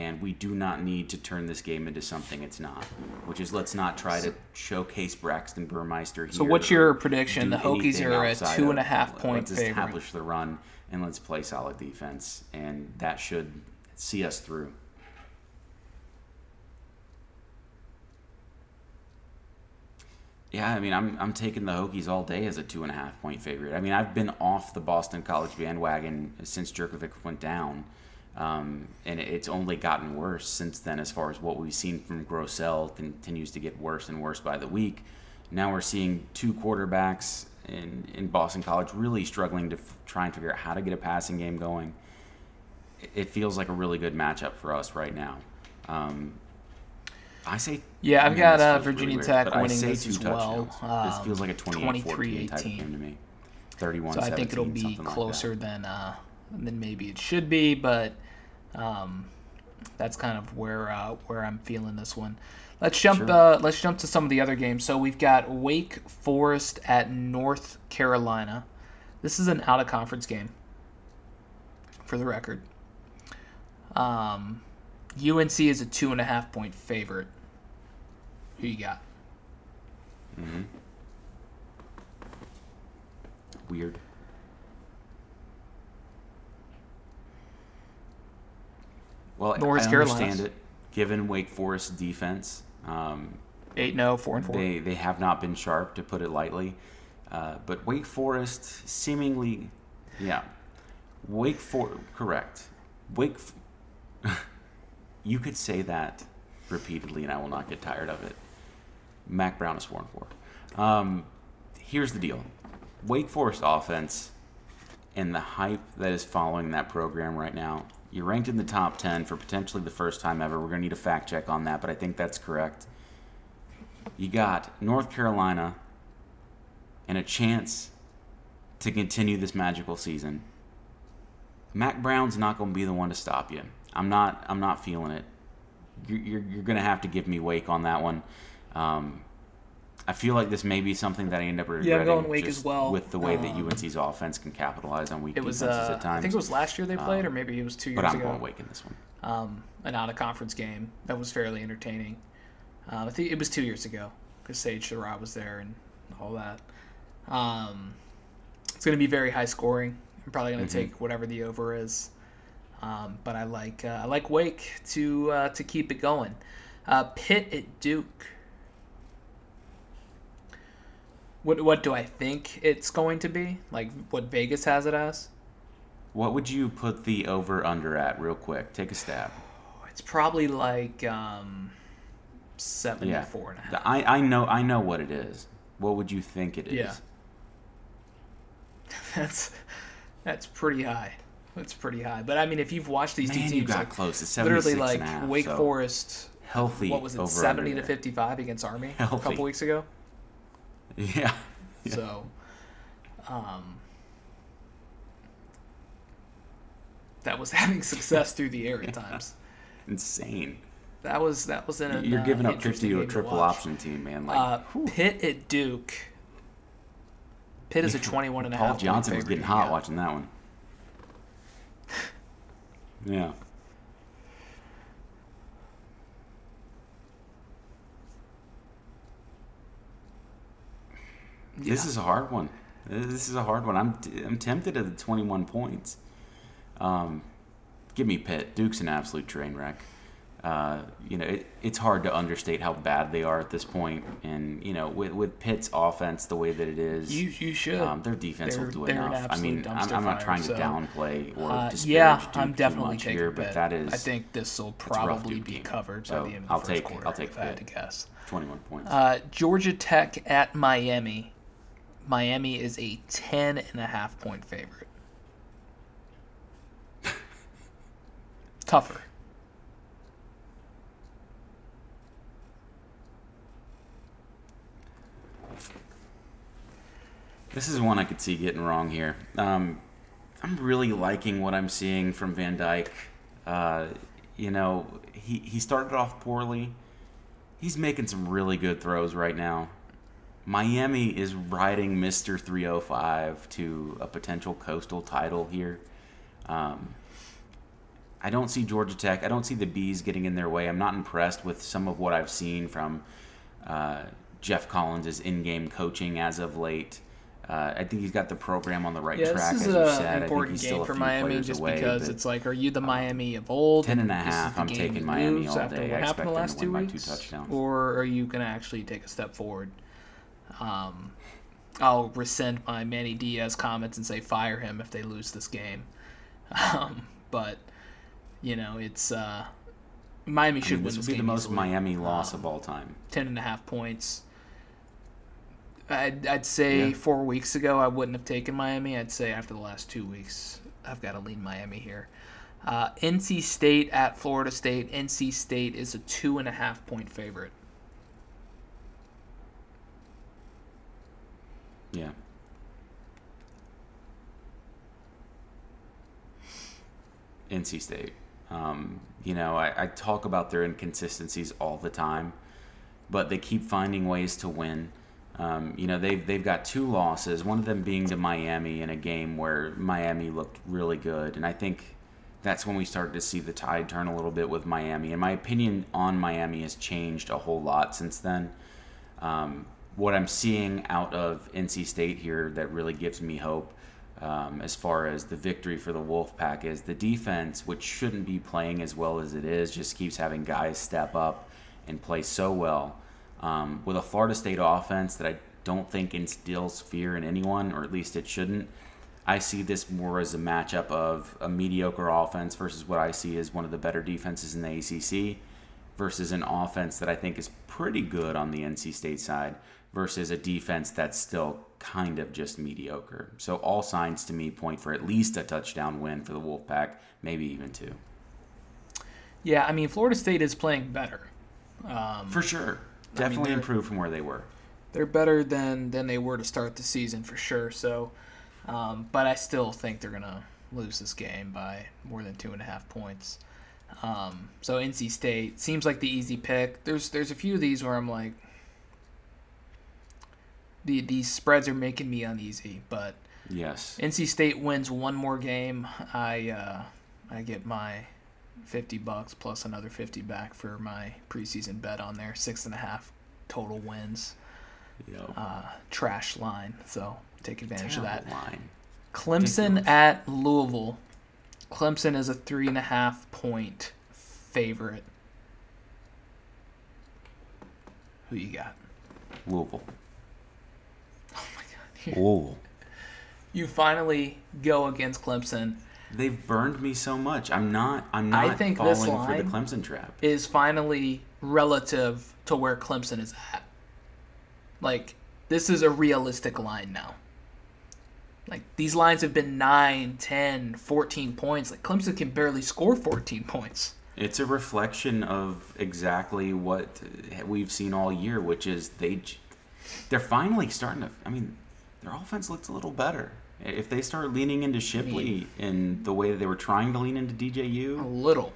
and we do not need to turn this game into something it's not. Which is let's not try to showcase Braxton Burmeister here. So what's your prediction? The Hokies are a two and a half of, point let's favorite. establish the run and let's play solid defense, and that should see us through. Yeah, I mean, I'm I'm taking the Hokies all day as a two and a half point favorite. I mean, I've been off the Boston College bandwagon since Jurkovec went down. Um, and it's only gotten worse since then, as far as what we've seen from Grosel continues to get worse and worse by the week. Now we're seeing two quarterbacks in, in Boston College really struggling to f- try and figure out how to get a passing game going. It, feels like a really good matchup for us right now. Um, I say. Yeah, I've got uh, Virginia really Tech weird, winning this as well. Um, this feels like a 28-14 type of game to me. 31 So I think it'll be closer like than uh, than maybe it should be, but um, that's kind of where uh, where I'm feeling this one. Let's jump. Sure. Uh, let's jump to some of the other games. So we've got Wake Forest at North Carolina. This is an out of conference game. For the record, um, UNC is a two and a half point favorite. Who you got? Mm-hmm. Weird. Well, North I Carolina. understand it, given Wake Forest defense. Um, 8 0, 4 and 4. they they have not been sharp, to put it lightly. Uh, but Wake Forest seemingly, yeah, Wake For correct. Wake, *laughs* you could say that repeatedly, and I will not get tired of it. Mack Brown is four and four. Um, here's the deal: Wake Forest offense and the hype that is following that program right now. You're ranked in the top ten for potentially the first time ever. We're gonna need a fact check on that, but I think that's correct. You got North Carolina and a chance to continue this magical season. Mack Brown's not going to be the one to stop you. I'm not. I'm not feeling it. You're, you're, you're going to have to give me Wake on that one. Um, I feel like this may be something that I end up regretting. going Wake just as well. With the way that Um, UNC's offense can capitalize on weak It was, defenses uh, at times. I think it was last year they played, or Um, maybe it was two years ago. but I'm ago. going Wake in this one. um, an out of conference game that was fairly entertaining. Um, I think it was two years ago because Sage Surratt was there and all that. Um, it's going to be very high scoring. I'm probably going to Mhm. take whatever the over is, um, but I like uh, I like Wake to uh, to keep it going. Uh, Pitt at Duke. What what do I think it's going to be? Like what Vegas has it as? What would you put the over under at, real quick? Take a stab. It's probably like um, Yeah. 74 and a half. I, I know I know what it is. What would you think it is? Yeah. *laughs* That's that's pretty high. That's pretty high. But I mean, if you've watched these two Man, teams, you got like, close. It's literally like a half, Wake so Forest, healthy. what was it, seventy to fifty-five against Army a Healthy. couple weeks ago. Yeah. *laughs* Yeah. So, um, that was *laughs* having success through the air at *laughs* times. Insane. That was that was in. an You're uh, giving up 50 to a triple option team, man. Like Uh. Pitt at Duke. Pitt is a 21 and a half. Paul point Johnson was getting hot watching that one. Yeah. This is a hard one. This is a hard one. I'm I'm tempted at the 21 points. Um, give me Pitt. Duke's an absolute train wreck. Uh, you know, it, it's hard to understate how bad they are at this point. and you know, with with Pitt's offense the way that it is, You you should. um, their defense They're- will do enough. I mean, I'm, I'm not trying so, to downplay or Uh, disparage yeah, Duke I'm too definitely much taking here, but that is I think this will probably be team. covered So, by the end of the I'll first take- quarter. I'll take if I had to guess. 21 points. Uh, Georgia Tech at Miami. Miami is a 10 and a half point favorite. Tougher. This is one I could see getting wrong here. Um, I'm really liking what I'm seeing from Van Dyke. Uh, you know, he, he started off poorly. He's making some really good throws right now. Miami is riding Mr. 305 to a potential coastal title here. Um, I don't see Georgia Tech. I don't see the Bees getting in their way. I'm not impressed with some of what I've seen from uh, Geoff Collins' in-game coaching as of late. Uh, I think he's got the program on the right Yeah, track, this is an said. I think important he's still game for Miami just away, because um, it's like, are you the Miami of old? 10 and a half, I'm taking Miami all day. what I happened the last two by two weeks? Or are you going to actually take a step forward? Um, I'll rescind my Manny Diaz comments and say fire him if they lose this game. *laughs* Um, but, you know, it's. Uh, Miami I should mean, win this this would be the most easily. Miami loss Um, of all time. ten and a half points. I'd, I'd say Yeah. four weeks ago I wouldn't have taken Miami. I'd say after the last two weeks I've got to lean Miami here. Uh, NC State at Florida State. NC State is a two and a half point favorite. Yeah. NC State. Um, you know, I, I talk about their inconsistencies all the time, but they keep finding ways to win. Um, you know, they've, they've got two losses, one of them being to Miami in a game where Miami looked really good. And I think that's when we started to see the tide turn a little bit with Miami. And my opinion on Miami has changed a whole lot since then. Um, what I'm seeing out of NC State here that really gives me hope. um, as far as the victory for the Wolfpack is. The defense, which shouldn't be playing as well as it is, just keeps having guys step up and play so well. Um, with a Florida State offense that I don't think instills fear in anyone, or at least it shouldn't. I see this more as a matchup of a mediocre offense versus what I see as one of the better defenses in the ACC versus an offense that I think is pretty good on the NC State side versus a defense that's still kind of just mediocre. So all signs to me point for at least a touchdown win for the Wolfpack, maybe even two. Yeah, I mean Florida State is playing better. Um, for sure, definitely I mean, improved from where they were. They're better than than they were to start the season for sure. So, um, but I still think they're gonna lose this game by more than two and a half points. Um, so NC State seems like the easy pick. There's there's a few of these where I'm like, the these spreads are making me uneasy. But yes, NC State wins one more game. I uh, I get my fifty bucks plus another fifty back for my preseason bet on there. Six and a half total wins. Yep. Uh, trash line. So take advantage Terrible of that. Line. Clemson Ridiculous. at Louisville. Clemson is a three and a half point favorite. Who you got? Louisville. Oh. You finally go against Clemson. They've burned me so much. I'm not. I'm not I think falling this line for the Clemson trap. Is finally relative to where Clemson is at. Like this is a realistic line now. Like these lines have been 9, 10, 14 points. Like Clemson can barely score 14 points. It's a reflection of exactly what we've seen all year, which is they they're finally starting to I mean, their offense looks a little better. If they start leaning into Shipley in the way that they were trying to lean into DJU, a little.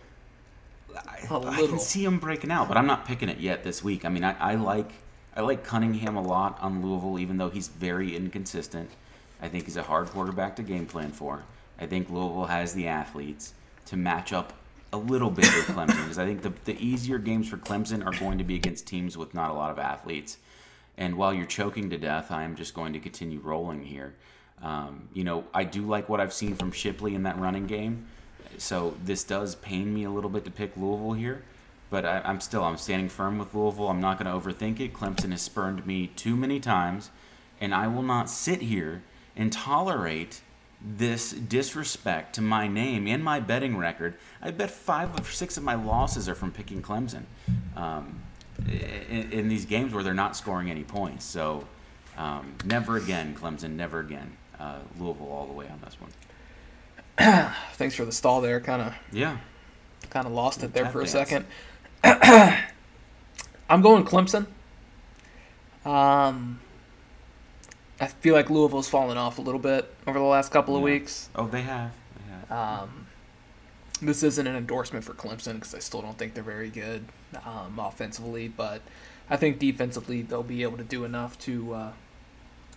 I, a little. I can see them breaking out, but I'm not picking it yet this week. I mean, I, I like I like Cunningham a lot on Louisville, even though he's very inconsistent. I think he's a hard quarterback to game plan for. I think Louisville has the athletes to match up a little bit with Clemson because I think the, the easier games for Clemson are going to be against teams with not a lot of athletes. And while you're choking to death, I am just going to continue rolling here. Um, you know, I do like what I've seen from Shipley in that running game. So this does pain me a little bit to pick Louisville here, but I, am still I'm standing firm with Louisville. I'm not going to overthink it. Clemson has spurned me too many times, and I will not sit here and tolerate this disrespect to my name and my betting record. I bet five or six of my losses are from picking Clemson. Um, in, in, these games where they're not scoring any points. So um, never again, Clemson, never again. Uh, Louisville all the way on this one. *clears throat* Thanks for the stall there. Kind of. Yeah. Kind of lost it there for a second. *clears throat* I'm going Clemson. Um, I feel like Louisville's fallen off a little bit over the last couple of weeks. Oh, they have. They have. Um, this isn't an endorsement for Clemson because I still don't think they're very good um, offensively, but I think defensively they'll be able to do enough to uh,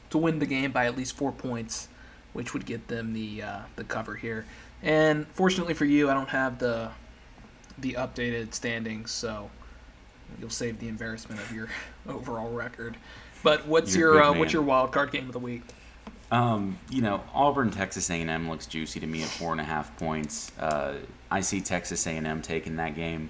to win the game by at least four points, which would get them the uh, the cover here. And fortunately for you, I don't have the the updated standings, so you'll save the embarrassment of your *laughs* overall record. But what's You're your uh, what's your wild card game of the week? Um, you know, Auburn, Texas A&M looks juicy to me at four and a half points. Uh, I see Texas A&M taking that game.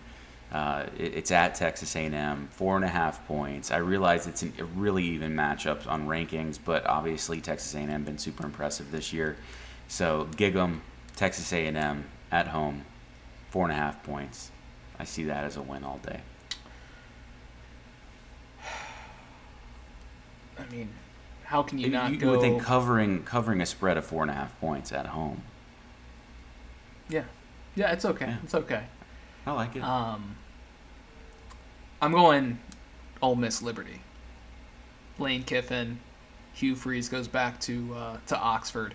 Uh, it, it's at Texas A&M, four and a half points. I realize it's an, a really even matchup on rankings, but obviously Texas A&M been super impressive this year. So gig 'em, Texas A&M at home, four and a half points. I see that as a win all day. *sighs* I mean, how can you not you, go? would think covering covering a spread of four and a half points at home. Yeah, yeah, it's okay. Yeah. It's okay. I like it. Um, I'm going Ole Miss Liberty. Lane Kiffin, Hugh Freeze goes back to uh, to Oxford.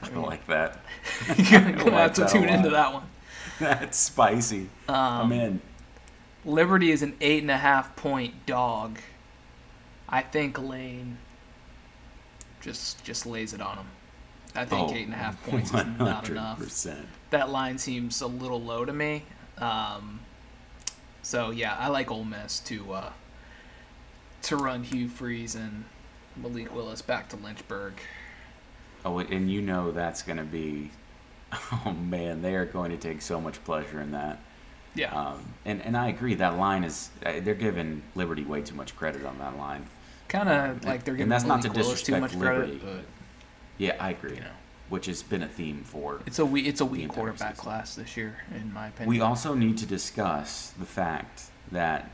I, mean, like that. *laughs* you're gonna *laughs* like have to tune into that one. *laughs* That's spicy. Um, I'm in. Liberty is an eight and a half point dog I think Lane just just lays it on him. I think oh, eight and a half points 100%. is not enough. *laughs* That line seems a little low to me. Um, so yeah, I like Ole Miss to uh, to run Hugh Freeze and Malik Willis back to Lynchburg. Oh, and you know that's going to be. *laughs* Oh man, they are going to take so much pleasure in that. Yeah. Um, and and I agree that line is uh, they're giving Liberty way too much credit on that line. Kind of like they're getting and that's not to Willis too much disrespect credit, Liberty. but Yeah, I agree. You know. Which has been a theme for. it's a weak, it's a weak quarterback season. class this year, in my opinion. We also need to discuss the fact that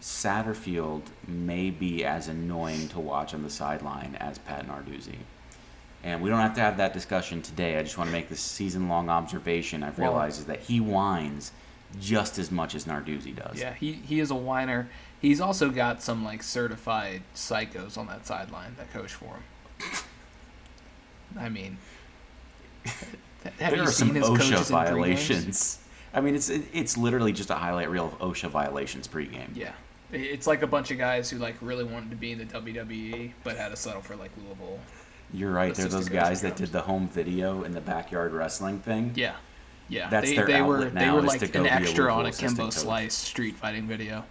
Satterfield may be as annoying to watch on the sideline as Pat Narduzzi. And we don't have to have that discussion today. I just want to make this season long observation I've Well- realized is that he whines just as much as Narduzzi does. Yeah, he, he is a whiner. He's also got some like certified psychos on that sideline that coach for him. I mean, have there you are seen some OSHA coaches in pre-games? violations. I mean, it's it's literally just a highlight reel of OSHA violations pregame. Yeah, it's like a bunch of guys who like really wanted to be in the WWE but had to settle for like Louisville. You're right. They're those guys that did the home video in the backyard wrestling thing. Yeah, yeah. That's they, their they were outlet they now were is like to go an extra on a Kimbo. Slice street fighting video.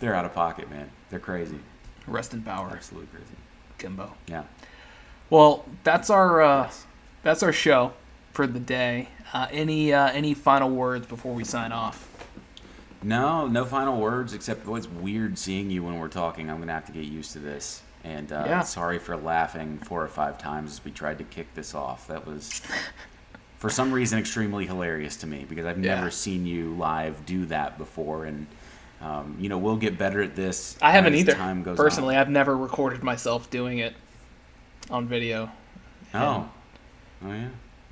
They're out of pocket, man. They're crazy. Rest in power, Absolutely crazy. Kimbo. Yeah. Well, that's our uh, Yes. that's our show for the day. Uh, any uh, any final words before we sign off? No, no final words except oh, it's weird seeing you when we're talking. I'm gonna have to get used to this. And uh, Yeah. sorry for laughing four or five times as we tried to kick this off. That was, for some reason, extremely hilarious to me because I've Yeah. never seen you live do that before. And um, you know, we'll get better at this. I haven't either. Time goes Personally, on. I've never recorded myself doing it on video. Oh. Oh yeah.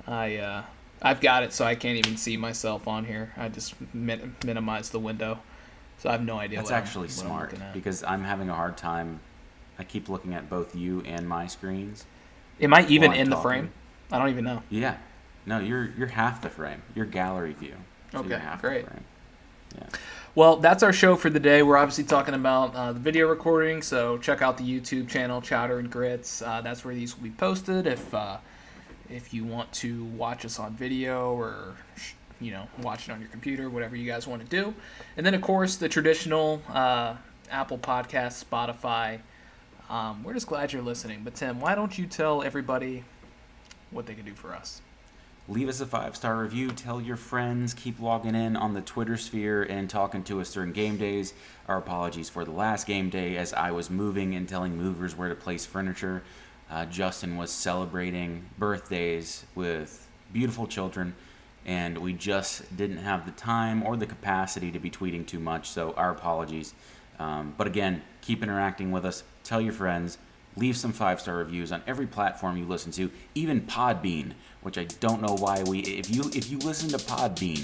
I uh, I've got it so I can't even see myself on here. I just min- minimize the window, so I have no idea. That's what I'm- actually I'm smart at. because I'm having a hard time. I keep looking at both you and my screens. Am I even I'm in the talking. frame? I don't even know. Yeah. No, you're you're half the frame. You're gallery view. So Okay, half great. The frame. Yeah. Well, that's our show for the day. We're obviously talking about uh, the video recording, so check out the YouTube channel Chowder and Grits. Uh, that's where these will be posted. If uh, if you want to watch us on video or you know watch it on your computer, whatever you guys want to do, and then of course the traditional uh, Apple Podcast, Spotify. Um, we're just glad you're listening. But Tim, why don't you tell everybody what they can do for us? Leave us a five star review. Tell your friends. Keep logging in on the Twitter sphere and talking to us during game days. Our apologies for the last game day as I was moving and telling movers where to place furniture. Uh, Justin was celebrating birthdays with beautiful children, and we just didn't have the time or the capacity to be tweeting too much. So our apologies. Um, but again, keep interacting with us. Tell your friends. Leave some five star reviews on every platform you listen to, even Podbean, which I don't know why we. If you if you listen to Podbean,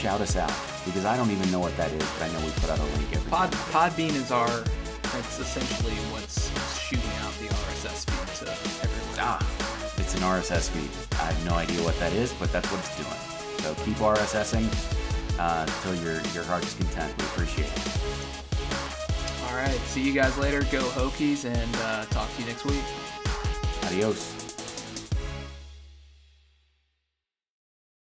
shout us out because I don't even know what that is, but I know we put out a link every. Pod Podbean is our. It's essentially what's shooting out the RSS feed to everyone. Ah, it's an RSS feed. I have no idea what that is, but that's what it's doing. So keep RSSing uh, until your your heart's content. We appreciate it. All right. See you guys later. Go Hokies and uh, talk to you next week. Adios.